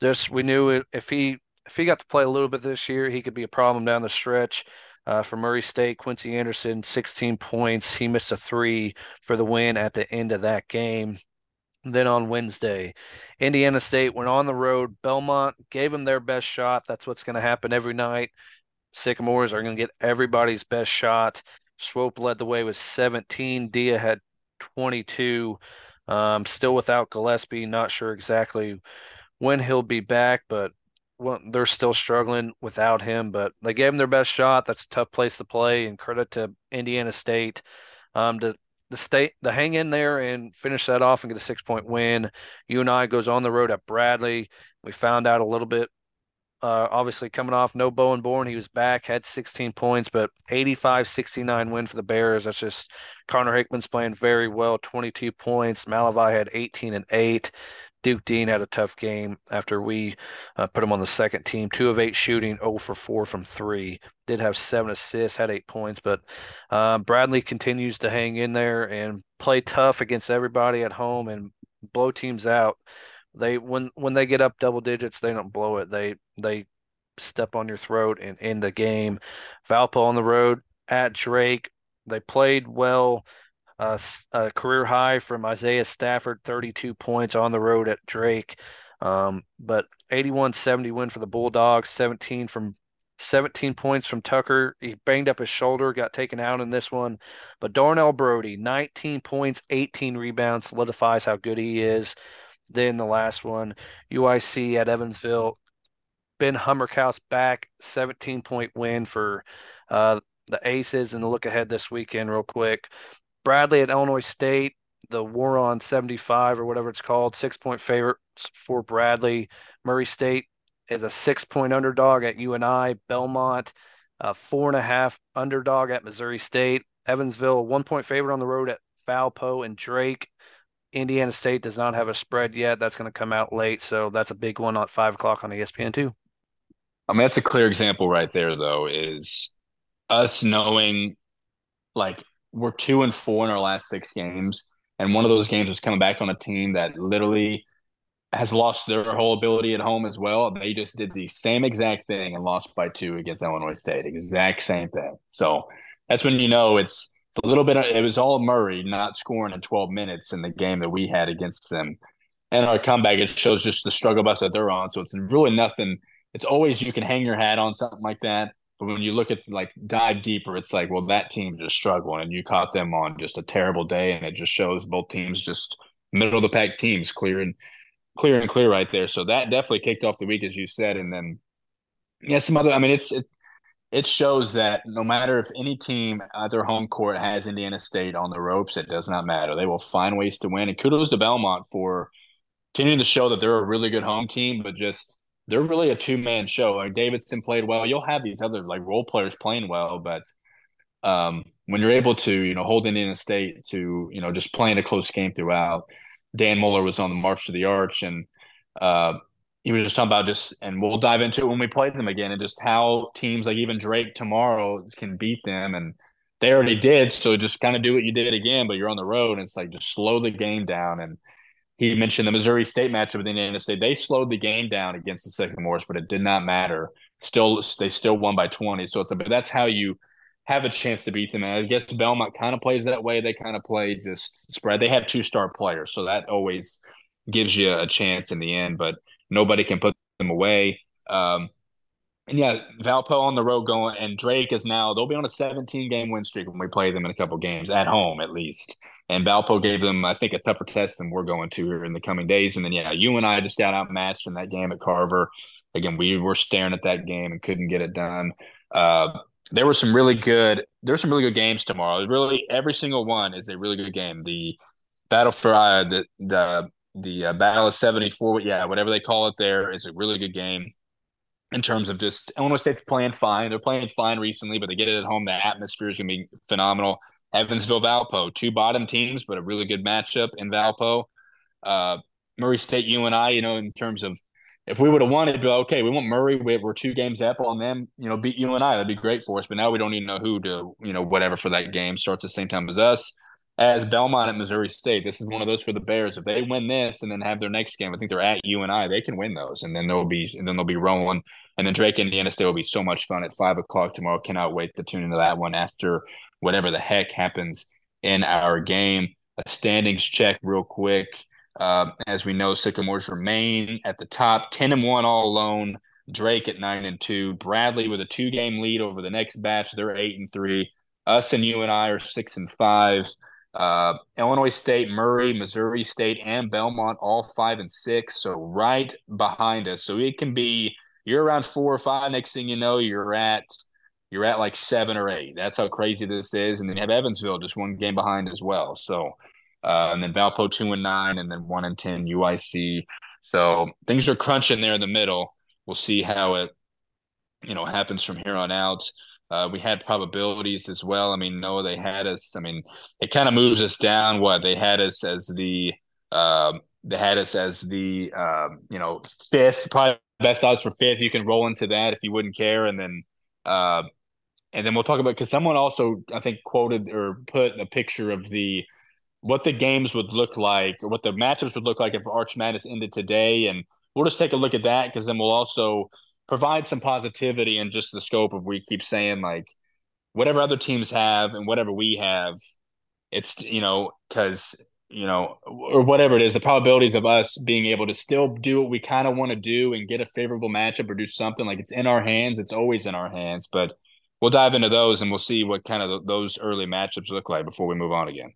just we knew if he if he got to play a little bit this year, he could be a problem down the stretch. Uh, for Murray State, Quincy Anderson, 16 points. He missed a three for the win at the end of that game. Then on Wednesday, Indiana State went on the road. Belmont gave them their best shot. That's what's going to happen every night. Sycamores are going to get everybody's best shot. Swope led the way with 17. Dia had 22. Um, still without Gillespie. Not sure exactly when he'll be back, but well, they're still struggling without him. But they gave him their best shot. That's a tough place to play, and credit to Indiana State um, to the state to hang in there and finish that off and get a six point win. UNI goes on the road at Bradley. We found out a little bit uh, obviously, coming off no Bowen Born, he was back, had 16 points, but 85 69 win for the Bears. That's just Connor Hickman's playing very well, 22 points. Malevy had 18 and 8. Duke Deen had a tough game after we uh, put him on the second team. Two of eight shooting, 0 for 4 from three. Did have seven assists, had eight points, but uh, Bradley continues to hang in there and play tough against everybody at home and blow teams out they when when they get up double digits, they don't blow it. They they step on your throat and end the game. Valpo on the road at Drake. They played well. Uh, a career high from Isaiah Stafford, 32 points on the road at Drake. Um, but 81-70 win for the Bulldogs, 17 from 17 points from Tucker. He banged up his shoulder, got taken out in this one. But Darnell Brodie, 19 points, 18 rebounds, solidifies how good he is. Then the last one, UIC at Evansville. Ben Humrichous back, 17 point win for uh, the Aces. And a look ahead this weekend, real quick. Bradley at Illinois State, the War on 75 or whatever it's called, six point favorites for Bradley. Murray State is a six point underdog at UNI. Belmont, a four and a half underdog at Missouri State. Evansville, one point favorite on the road at Valpo and Drake. Indiana State does not have a spread yet. That's going to come out late, so that's a big one at five o'clock on ESPN two.
I mean, that's a clear example right there, though, is us knowing like we're two and four in our last six games, and one of those games is coming back on a team that literally has lost their whole ability at home as well. They just did the same exact thing and lost by two against Illinois State. Exact same thing. So that's when you know it's a little bit. It was all Murray not scoring in 12 minutes in the game that we had against them, and our comeback. It shows just the struggle bus that they're on. So it's really nothing. It's always you can hang your hat on something like that. But when you look at like dive deeper, it's like, well, that team's just struggling, and you caught them on just a terrible day, and it just shows both teams just middle of the pack teams clear and clear and clear right there. So that definitely kicked off the week, as you said, and then yeah, some other. I mean, it's it, it shows that no matter if any team at their home court has Indiana State on the ropes, it does not matter. They will find ways to win. And kudos to Belmont for continuing to show that they're a really good home team, but just they're really a two man show. Like Davidson played well. You'll have these other like role players playing well, but um, when you're able to, you know, hold Indiana State to, you know, just playing a close game throughout. Dan Muller was on the march to the arch, and uh, he was just talking about just, and we'll dive into it when we play them again, and just how teams like even Drake tomorrow can beat them, and they already did. So just kind of do what you did again, but you're on the road, and it's like just slow the game down. And he mentioned the Missouri State matchup with Indiana State. They slowed the game down against the Sycamores, but it did not matter. Still, they still won by 20. So it's a, but that's how you have a chance to beat them. And I guess Belmont kind of plays that way. They kind of play just spread. They have two star players, so that always gives you a chance in the end. But nobody can put them away. Um, and yeah, Valpo on the road going, and Drake is now they'll be on a 17 game win streak when we play them in a couple games at home at least. And Valpo gave them, I think, a tougher test than we're going to here in the coming days. And then yeah, UNI just got outmatched in that game at Carver. Again, we were staring at that game and couldn't get it done. Uh, there were some really good. There's some really good games tomorrow. Really, every single one is a really good game. The battle for uh, the the the uh, battle of 74 yeah whatever they call it there is a really good game in terms of just Illinois State's playing fine. They're playing fine recently, but they get it at home. The atmosphere is going to be phenomenal. Evansville Valpo, two bottom teams, but a really good matchup in Valpo. Uh, Murray State UNI, you know, in terms of if we would have won, it'd be okay. We want Murray. We're two games up on them. You know, beat UNI. That'd be great for us. But now we don't even know who to, you know, whatever for that game starts the same time as us. As Belmont at Missouri State, this is one of those for the Bears. If they win this and then have their next game, I think they're at UNI. They can win those, and then they'll be, and then they'll be rolling. And then Drake Indiana State will be so much fun at five o'clock tomorrow. Cannot wait to tune into that one after whatever the heck happens in our game. A standings check real quick. Uh, as we know, Sycamores remain at the top, ten and one all alone. Drake at nine and two. Bradley with a two game lead over the next batch. They're eight and three. Us and UNI are six and five. Uh, Illinois State, Murray, Missouri State, and Belmont all five and six. So right behind us. So it can be you're around four or five. Next thing you know, you're at you're at like seven or eight. That's how crazy this is. And then you have Evansville just one game behind as well. So uh, and then Valpo two and nine, and then one and ten UIC. So things are crunching there in the middle. We'll see how it you know happens from here on out. Uh, we had probabilities as well. I mean, no, they had us. I mean, it kind of moves us down. What they had us as the uh, they had us as the um, you know fifth, probably best odds for fifth. You can roll into that if you wouldn't care, and then uh, and then we'll talk about because someone also I think quoted or put a picture of the what the games would look like or what the matchups would look like if Arch Madness ended today, and we'll just take a look at that because then we'll also provide some positivity and just the scope of we keep saying like whatever other teams have and whatever we have, it's you know because you know or whatever it is, the probabilities of us being able to still do what we kind of want to do and get a favorable matchup or do something like it's in our hands. It's always in our hands, but we'll dive into those and we'll see what kind of those early matchups look like before we move on again.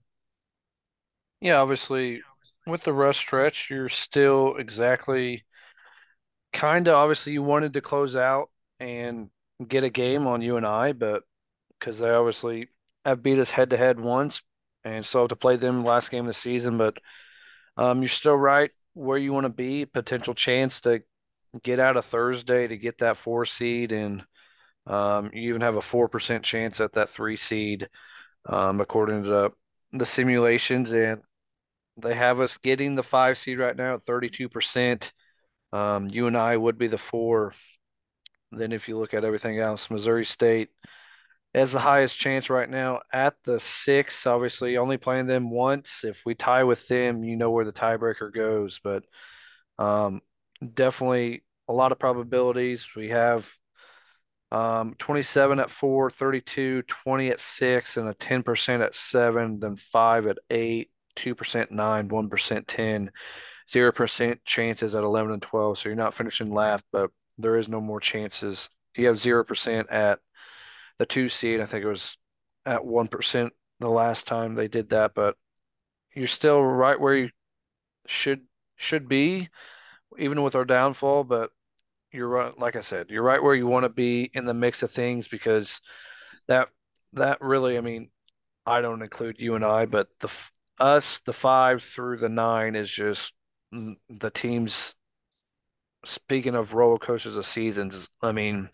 Yeah, obviously with the rust stretch, you're still exactly kind of obviously you wanted to close out and get a game on UNI, but because they obviously have beat us head to head once, and so to play them last game of the season. But um, you're still right where you want to be. Potential chance to get out of Thursday to get that four seed, and um, you even have a four percent chance at that three seed, um, according to the, the simulations. And they have us getting the five seed right now at thirty two percent. Um, UNI would be the four. Then if you look at everything else, Missouri State has the highest chance right now at the six. Obviously, only playing them once. If we tie with them, you know where the tiebreaker goes. But um, definitely a lot of probabilities. We have um, 27 at four, 32, 20 at six, and a 10% at seven, then five at eight, 2% nine, 1% 10 zero percent chances at eleven and twelve. So you're not finishing last, but there is no more chances. You have zero percent at the two seed. I think it was at one percent the last time they did that, but you're still right where you should should be, even with our downfall. But you're right, like I said, you're right where you want to be in the mix of things because that that really, I mean, I don't include UNI, but the us the five through the nine is just the teams. Speaking of roller coasters of seasons, I mean,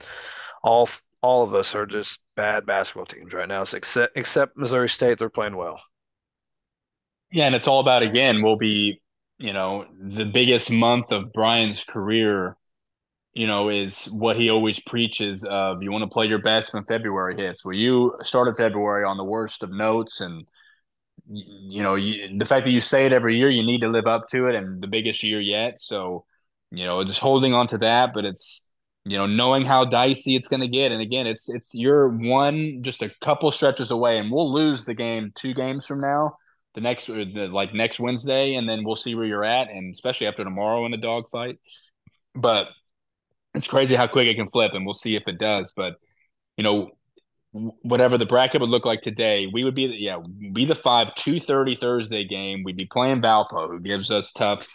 all all of us are just bad basketball teams right now. except except Missouri State, they're playing well.
Yeah, and it's all about again, We'll be, you know, the biggest month of Bryan's career, you know, is what he always preaches of you want to play your best when February hits. Well, you started February on the worst of notes and you know, you, the fact that you say it every year, you need to live up to it and the biggest year yet. So, you know, just holding on to that, but it's you know, knowing how dicey it's going to get. And again, it's it's you're one just a couple stretches away, and we'll lose the game two games from now, the next the, like next Wednesday, and then we'll see where you're at, and especially after tomorrow in a dogfight. But it's crazy how quick it can flip, and we'll see if it does. But you know, whatever the bracket would look like today, we would be the, yeah, be the five two thirty Thursday game. We'd be playing Valpo, who gives us tough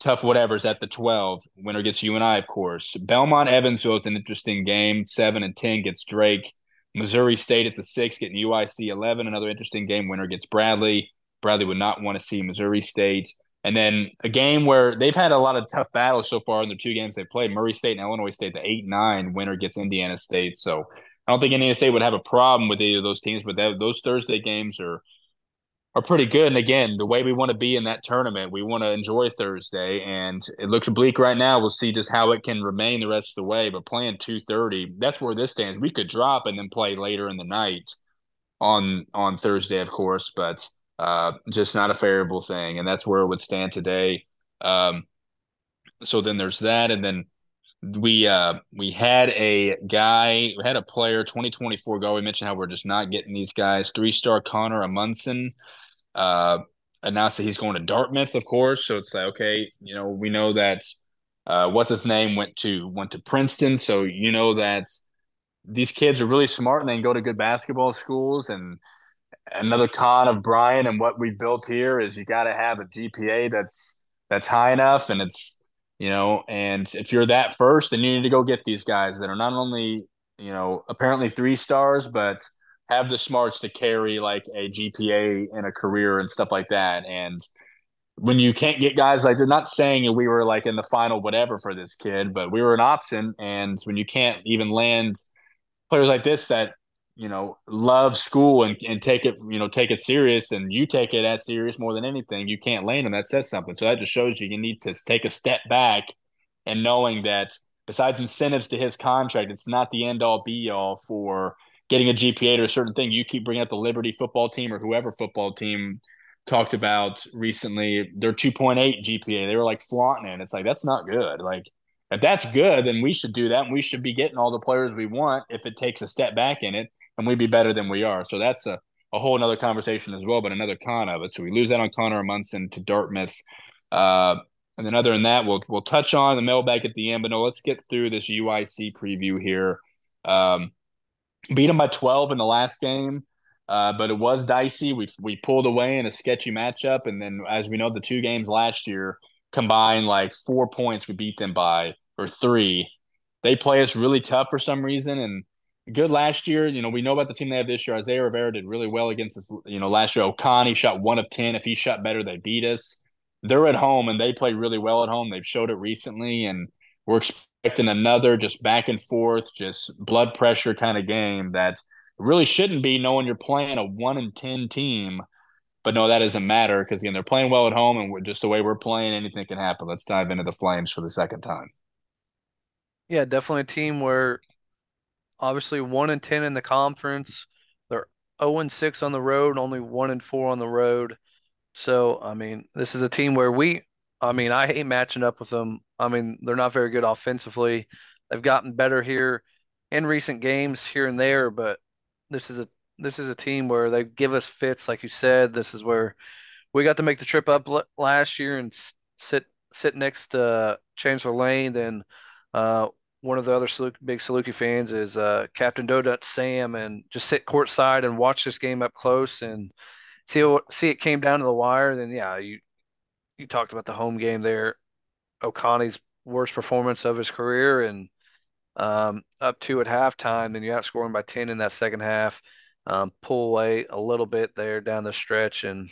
tough whatever's at the 12. Winner gets UNI, of course. Belmont Evansville is an interesting game. Seven and 10 gets Drake. Missouri State at the six, getting UIC 11. Another interesting game. Winner gets Bradley. Bradley would not want to see Missouri State. And then a game where they've had a lot of tough battles so far in the two games they played. Murray State and Illinois State, the 8 9. Winner gets Indiana State. So I don't think Indiana State would have a problem with either of those teams, but that, those Thursday games are are pretty good. And again, the way we want to be in that tournament, we want to enjoy Thursday, and it looks bleak right now. We'll see just how it can remain the rest of the way. But playing two thirty, that's where this stands. We could drop and then play later in the night on on Thursday, of course, but uh, just not a favorable thing, and that's where it would stand today. Um, so then there's that, and then we uh we had a guy we had a player 2024 go we mentioned how we're just not getting these guys three star connor amundsen uh, announced that he's going to Dartmouth, of course. So it's like, okay, you know, we know that uh, what's his name went to went to Princeton, so you know that these kids are really smart and they can go to good basketball schools. And another con of Bryan and what we built here is you got to have a GPA that's that's high enough, and it's you know, and if you're that first, then you need to go get these guys that are not only you know apparently three stars, but have the smarts to carry like a GPA and a career and stuff like that. And when you can't get guys like they're not saying we were like in the final whatever for this kid, but we were an option. And when you can't even land players like this that you know love school and, and take it you know take it serious and you take it as serious more than anything you can't land them that says something so that just shows you you need to take a step back and knowing that besides incentives to his contract it's not the end all be all for getting a GPA to a certain thing. You keep bringing up the Liberty football team or whoever football team talked about recently their 2.8 GPA. They were like flaunting it. It's like that's not good. Like if that's good, then we should do that. And we should be getting all the players we want if it takes a step back in it and we'd be better than we are. So that's a, a whole another conversation as well, but another con of it. So we lose that on Connor Munson to Dartmouth. Uh, and then other than that, we'll we'll touch on the mailbag at the end. But no, let's get through this UIC preview here. Um, beat them by 12 in the last game. Uh, but it was dicey. We we pulled away in a sketchy matchup, and then as we know, the two games last year combined like four points. We beat them by or three. They play us really tough for some reason, and good last year. You know, we know about the team they have this year. Isaiah Rivera did really well against us. You know, last year Okani shot one of ten. If he shot better, they beat us. They're at home and they play really well at home. They've showed it recently, and we're expecting another just back and forth, just blood pressure kind of game that really shouldn't be knowing you're playing a one in 10 team. But no, that doesn't matter because, again, they're playing well at home and just the way we're playing, anything can happen. Let's dive into the Flames for the second time.
Yeah, definitely a team where obviously 1 and 10 in the conference. They're 0 and 6 on the road, only 1 and 4 on the road. So, I mean, this is a team where we, I mean, I hate matching up with them I mean, they're not very good offensively. They've gotten better here in recent games here and there, but this is a this is a team where they give us fits, like you said. This is where we got to make the trip up last year and sit sit next to Chancellor Lane. Then uh, one of the other big Saluki fans is uh, Captain Donut Sam, and just sit courtside and watch this game up close and see see it came down to the wire. Then yeah, you you talked about the home game there. Okani's worst performance of his career and um, up two at halftime. Then you outscore him by 10 in that second half. Um, pull away a little bit there down the stretch. And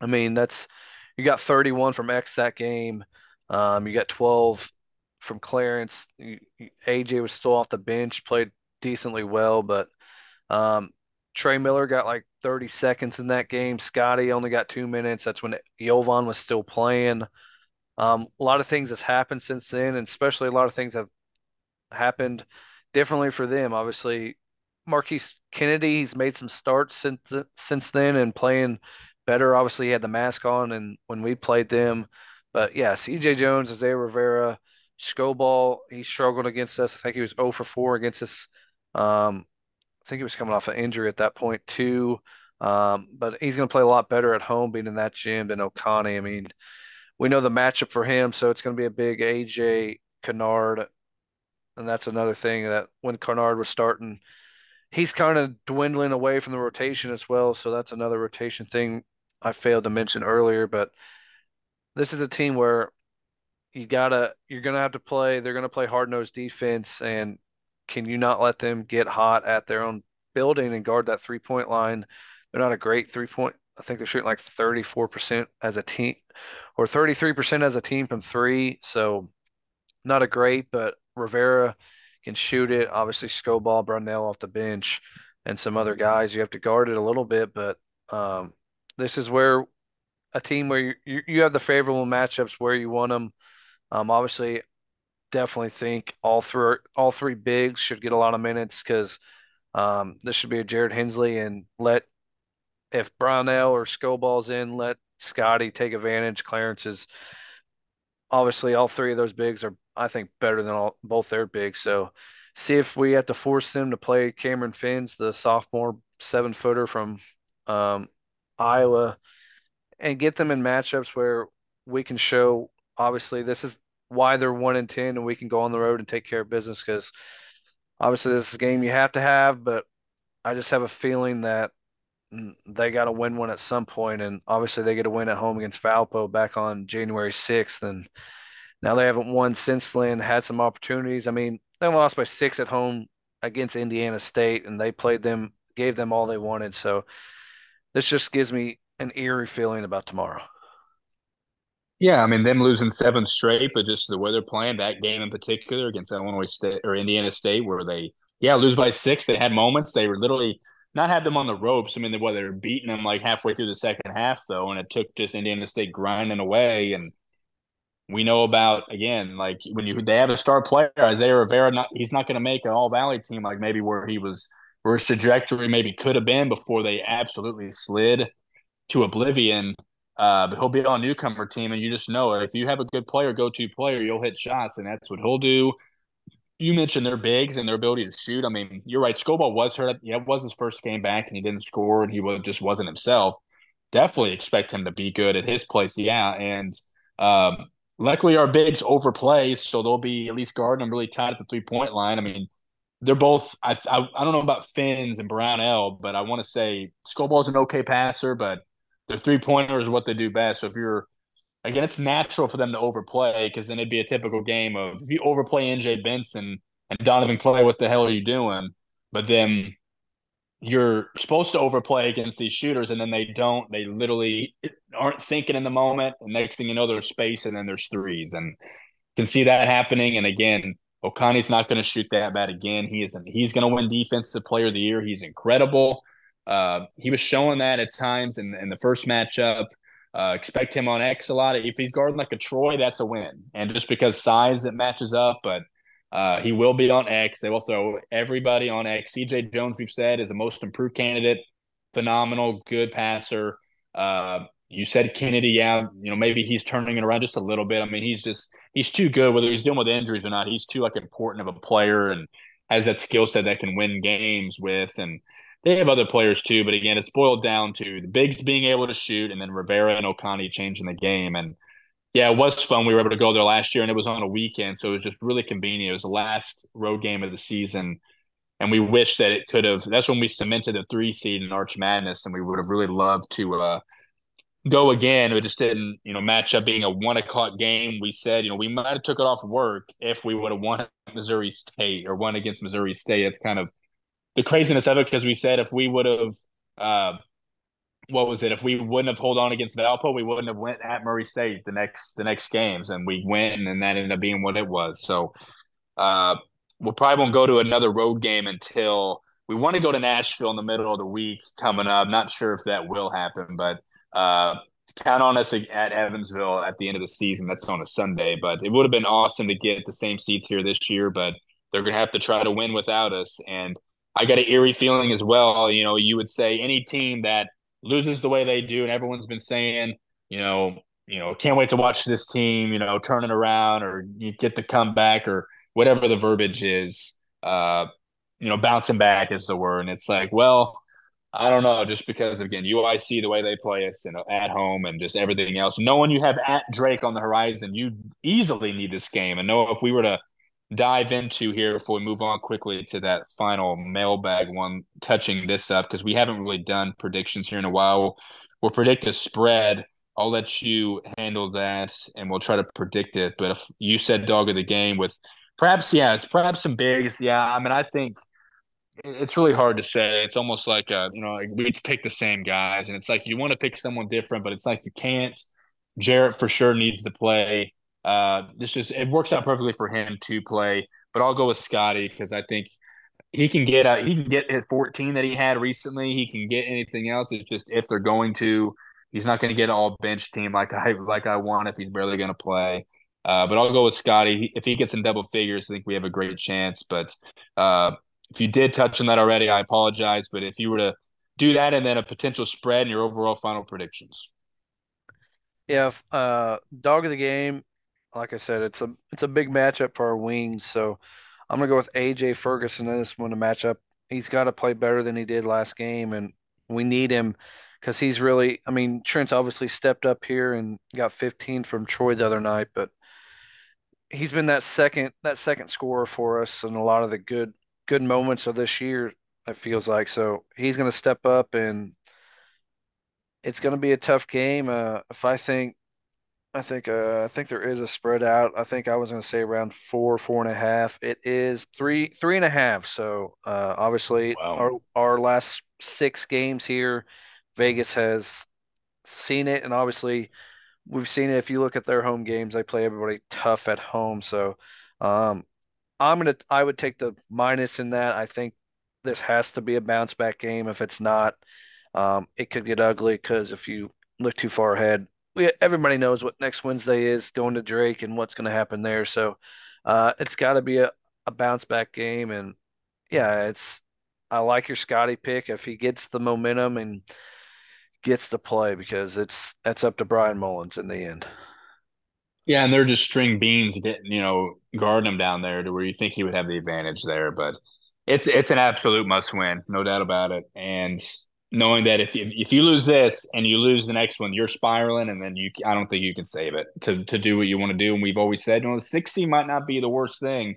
I mean, that's you got 31 from X that game. Um, you got 12 from Clarence. AJ was still off the bench, played decently well, but um, Trey Miller got like 30 seconds in that game. Scotty only got two minutes. That's when Jovan was still playing. Um, a lot of things have happened since then, and especially a lot of things have happened differently for them. Obviously, Marquise Kennedy, he's made some starts since since then and playing better. Obviously, he had the mask on, and when we played them, but yeah, C.J. Jones, Isaiah Rivera, Skobalj, he struggled against us. I think he was 0 for 4 against us. Um, I think he was coming off an injury at that point too. Um, but he's going to play a lot better at home being in that gym than Okani. I mean, we know the matchup for him, so it's going to be a big AJ Kennard. And that's another thing that when Kennard was starting, he's kind of dwindling away from the rotation as well. So that's another rotation thing I failed to mention earlier. But this is a team where you gotta you're gonna have to play. They're gonna play hard nosed defense, and can you not let them get hot at their own building and guard that three point line? They're not a great three point. I think they're shooting like 34% as a team or 33% as a team from three. So not a great, but Rivera can shoot it. Obviously, Skobalj, Brunell off the bench, and some other guys. You have to guard it a little bit, but um, this is where a team where you, you have the favorable matchups where you want them. Um, obviously, definitely think all three all three bigs should get a lot of minutes because um, this should be a Jarrett Hensley and let if Brownell or Skobalj's in, let Scotty take advantage. Clarence is obviously all three of those bigs are I think better than all both their bigs. So see if we have to force them to play Cameron Fins, the sophomore seven footer from um, Iowa, and get them in matchups where we can show obviously this is why they're one in ten and we can go on the road and take care of business because obviously this is a game you have to have, but I just have a feeling that they got to win one at some point, and obviously they get a win at home against Valpo back on January sixth, and now they haven't won since then. Had some opportunities. I mean, they lost by six at home against Indiana State, and they played them, gave them all they wanted. So this just gives me an eerie feeling about tomorrow.
Yeah, I mean them losing seven straight, but just the way they're playing that game in particular against Illinois State or Indiana State, where they yeah lose by six. They had moments they were literally not had them on the ropes. I mean, they, well, they were beating them like halfway through the second half though, and it took just Indiana State grinding away. And we know about again, like when you they have a star player, Isaiah Rivera, not, he's not going to make an All Valley team like maybe where he was, where his trajectory maybe could have been before they absolutely slid to oblivion. Uh, but he'll be on a newcomer team, and you just know if you have a good player, go to player, you'll hit shots, and that's what he'll do. You mentioned their bigs and their ability to shoot. I mean, you're right. Skobalj was hurt. Yeah, it was his first game back, and he didn't score, and he was, just wasn't himself. Definitely expect him to be good at his place. Yeah, and um, luckily our bigs overplay, so they'll be at least guarding them really tight at the three point line. I mean, they're both. I, I, I don't know about Fins and Brownell, but I want to say Skobalj's an okay passer, but their three pointer is what they do best. So if you're again, it's natural for them to overplay because then it'd be a typical game of if you overplay NJ Benson and Donovan Clay, what the hell are you doing? But then you're supposed to overplay against these shooters and then they don't. They literally aren't thinking in the moment. And next thing you know, there's space and then there's threes. And can see that happening. And again, Okani's not going to shoot that bad again. He isn't. He's going to win Defensive Player of the Year. He's incredible. Uh, he was showing that at times in, in the first matchup. Uh, expect him on X a lot. If he's guarding like a Troy, that's a win. And just because size it matches up, but uh, he will be on X. They will throw everybody on X. CJ Jones, we've said, is the most improved candidate. Phenomenal, good passer. Uh, you said Kennedy, yeah, you know, maybe he's turning it around just a little bit. I mean, he's just he's too good, whether he's dealing with injuries or not. He's too like important of a player and has that skill set that can win games with. And they have other players too, but again, it's boiled down to the bigs being able to shoot, and then Rivera and Okani changing the game. And yeah, it was fun. We were able to go there last year, and it was on a weekend, so it was just really convenient. It was the last road game of the season, and we wish that it could have. That's when we cemented a three seed in Arch Madness, and we would have really loved to uh, go again. It just didn't, you know, match up being a one o'clock game. We said, you know, we might have took it off work if we would have won Missouri State or won against Missouri State. It's kind of the craziness of it because we said if we would have uh, what was it if we wouldn't have hold on against Valpo we wouldn't have went at Murray State the next the next games and we went and that ended up being what it was so uh, we'll probably won't go to another road game until we want to go to Nashville in the middle of the week coming up. Not sure if that will happen, but uh, count on us at Evansville at the end of the season. That's on a Sunday, but it would have been awesome to get the same seats here this year, but they're going to have to try to win without us. And I got an eerie feeling as well. You know, you would say any team that loses the way they do, and everyone's been saying, you know, you know, can't wait to watch this team, you know, turn it around or you get the comeback or whatever the verbiage is. Uh, you know, bouncing back is the word. And it's like, well, I don't know, just because again, UIC the way they play us and at home and just everything else. Knowing you have at Drake on the horizon, you easily need this game. And know if we were to dive into here before we move on quickly to that final mailbag one touching this up because we haven't really done predictions here in a while. We'll predict a spread. I'll let you handle that and we'll try to predict it. But if you said dog of the game with perhaps, yeah, it's perhaps some bigs. Yeah, I mean, I think – it's really hard to say. It's almost like uh, you know, like we pick the same guys, and it's like you want to pick someone different, but it's like you can't. Jarrett for sure needs to play. Uh, this just it works out perfectly for him to play, but I'll go with Scotty because I think he can get a, he can get his 14 that he had recently. He can get anything else. It's just if they're going to, he's not going to get all bench team like I like I want if he's barely going to play. Uh, but I'll go with Scotty. If he gets in double figures, I think we have a great chance. But uh, if you did touch on that already, I apologize. But if you were to do that and then a potential spread and your overall final predictions.
Yeah, uh, dog of the game. Like I said, it's a it's a big matchup for our wings. So I'm gonna go with AJ Ferguson in this one to match up. He's got to play better than he did last game, and we need him because he's really. I mean, Trent's obviously stepped up here and got 15 from Troy the other night, but he's been that second that second scorer for us and a lot of the good good moments of this year. It feels like so he's to step up, and it's going to be a tough game. Uh, if I think, I think, uh, I think there is a spread out. I think I was going to say around four, four and a half. It is three, three and a half. So uh, obviously, wow. our our last six games here, Vegas has seen it, and obviously we've seen it. If you look at their home games, they play everybody tough at home. So um, I'm gonna I would take the minus in that. I think this has to be a bounce back game. If it's not, um, it could get ugly because if you look too far ahead, we everybody knows what next Wednesday is going to Drake and what's going to happen there. So uh, it's got to be a, a bounce back game. And yeah, it's I like your Scotty pick if he gets the momentum and gets to play because it's that's up to Bryan Mullins in the end.
Yeah, and they're just string beans getting, you know, guarding him down there to where you think he would have the advantage there. But it's it's an absolute must win, no doubt about it. And knowing that if you, if you lose this and you lose the next one, you're spiraling, and then you I don't think you can save it to to do what you want to do. And we've always said, you know, sixty might not be the worst thing,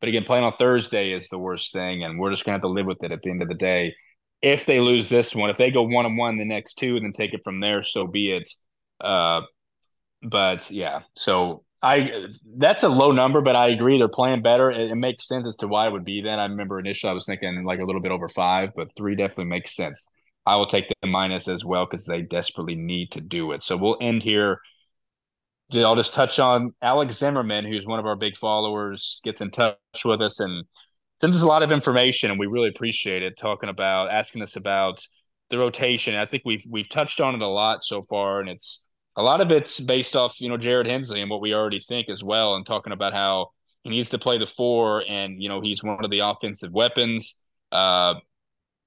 but again, playing on Thursday is the worst thing, and we're just gonna have to live with it at the end of the day. If they lose this one, if they go one and one the next two, and then take it from there, so be it. Uh, but yeah, so I that's a low number, but I agree they're playing better. It, it, makes sense as to why it would be that. I remember initially I was thinking like a little bit over five, but three definitely makes sense. I will take the minus as well because they desperately need to do it. So we'll end here. I'll just touch on Alex Zimmerman, who's one of our big followers, gets in touch with us and sends us a lot of information, and we really appreciate it. Talking about asking us about the rotation. I think we've we've touched on it a lot so far, and it's a lot of it's based off, you know, Jarrett Hensley and what we already think as well, and talking about how he needs to play the four, and you know, he's one of the offensive weapons. Uh,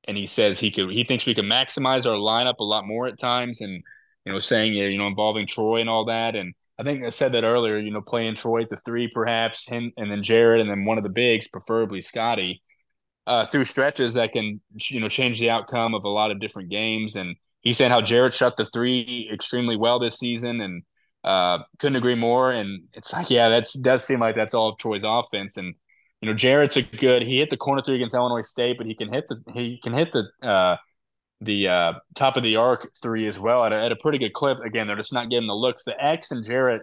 and he says he could, he thinks we can maximize our lineup a lot more at times, and you know, saying you know, involving Troy and all that. And I think I said that earlier. You know, playing Troy at the three, perhaps him, and then Jarrett and then one of the bigs, preferably Scotty, uh, through stretches that can you know change the outcome of a lot of different games and he's saying how Jarrett shut the three extremely well this season, and uh, couldn't agree more. And it's like, yeah, that's does seem like that's all of Troy's offense. And you know, Jarrett's a good. He hit the corner three against Illinois State, but he can hit the he can hit the uh, the uh, top of the arc three as well at a, at a pretty good clip. Again, they're just not getting the looks. The X and Jarrett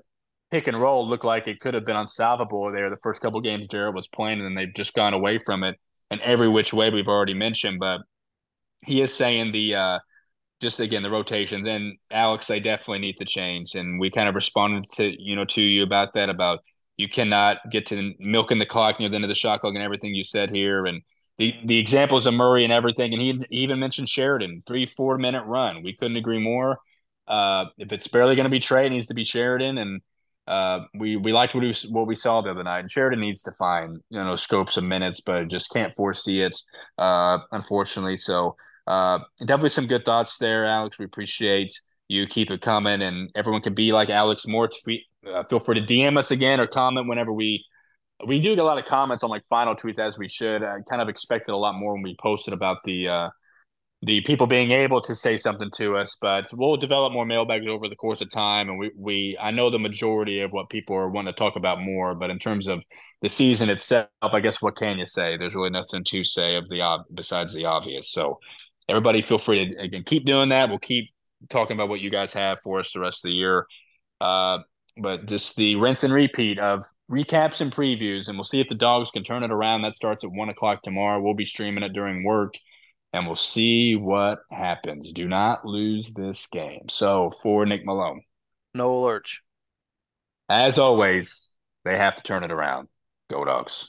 pick and roll looked like it could have been unsolvable there the first couple games Jarrett was playing, and then they've just gone away from it in every which way we've already mentioned. But he is saying the uh, just again the rotations and Alex, they definitely need to change. And we kind of responded to you know to you about that about You cannot get to milking the clock near the end of the shot clock and everything you said here. And the the examples of Murray and everything, and he, even mentioned Sheridan, three four minute run. We couldn't agree more. Uh, if it's barely going to be Trey, it needs to be Sheridan, and uh, we we liked what we what we saw the other night. And Sheridan needs to find you know scopes of minutes, but just can't foresee it, uh, unfortunately. So uh, definitely some good thoughts there, Alex. We appreciate you. Keep it coming, and everyone can be like Alex more. Tweet, uh, feel free to DM us again or comment whenever we we do get a lot of comments on like final tweets as we should. I kind of expected a lot more when we posted about the uh, the people being able to say something to us, but we'll develop more mailbags over the course of time. And we, we I know the majority of what people are wanting to talk about more, but in terms of the season itself, I guess what can you say? There's really nothing to say of the ob- besides the obvious. So everybody feel free to again keep doing that. We'll keep talking about what you guys have for us the rest of the year. Uh, but just the rinse and repeat of recaps and previews, and we'll see if the dogs can turn it around. That starts at one o'clock tomorrow. We'll be streaming it during work, and we'll see what happens. Do not lose this game. So for Nick Malone,
no lurch.
As always, they have to turn it around. Go dogs.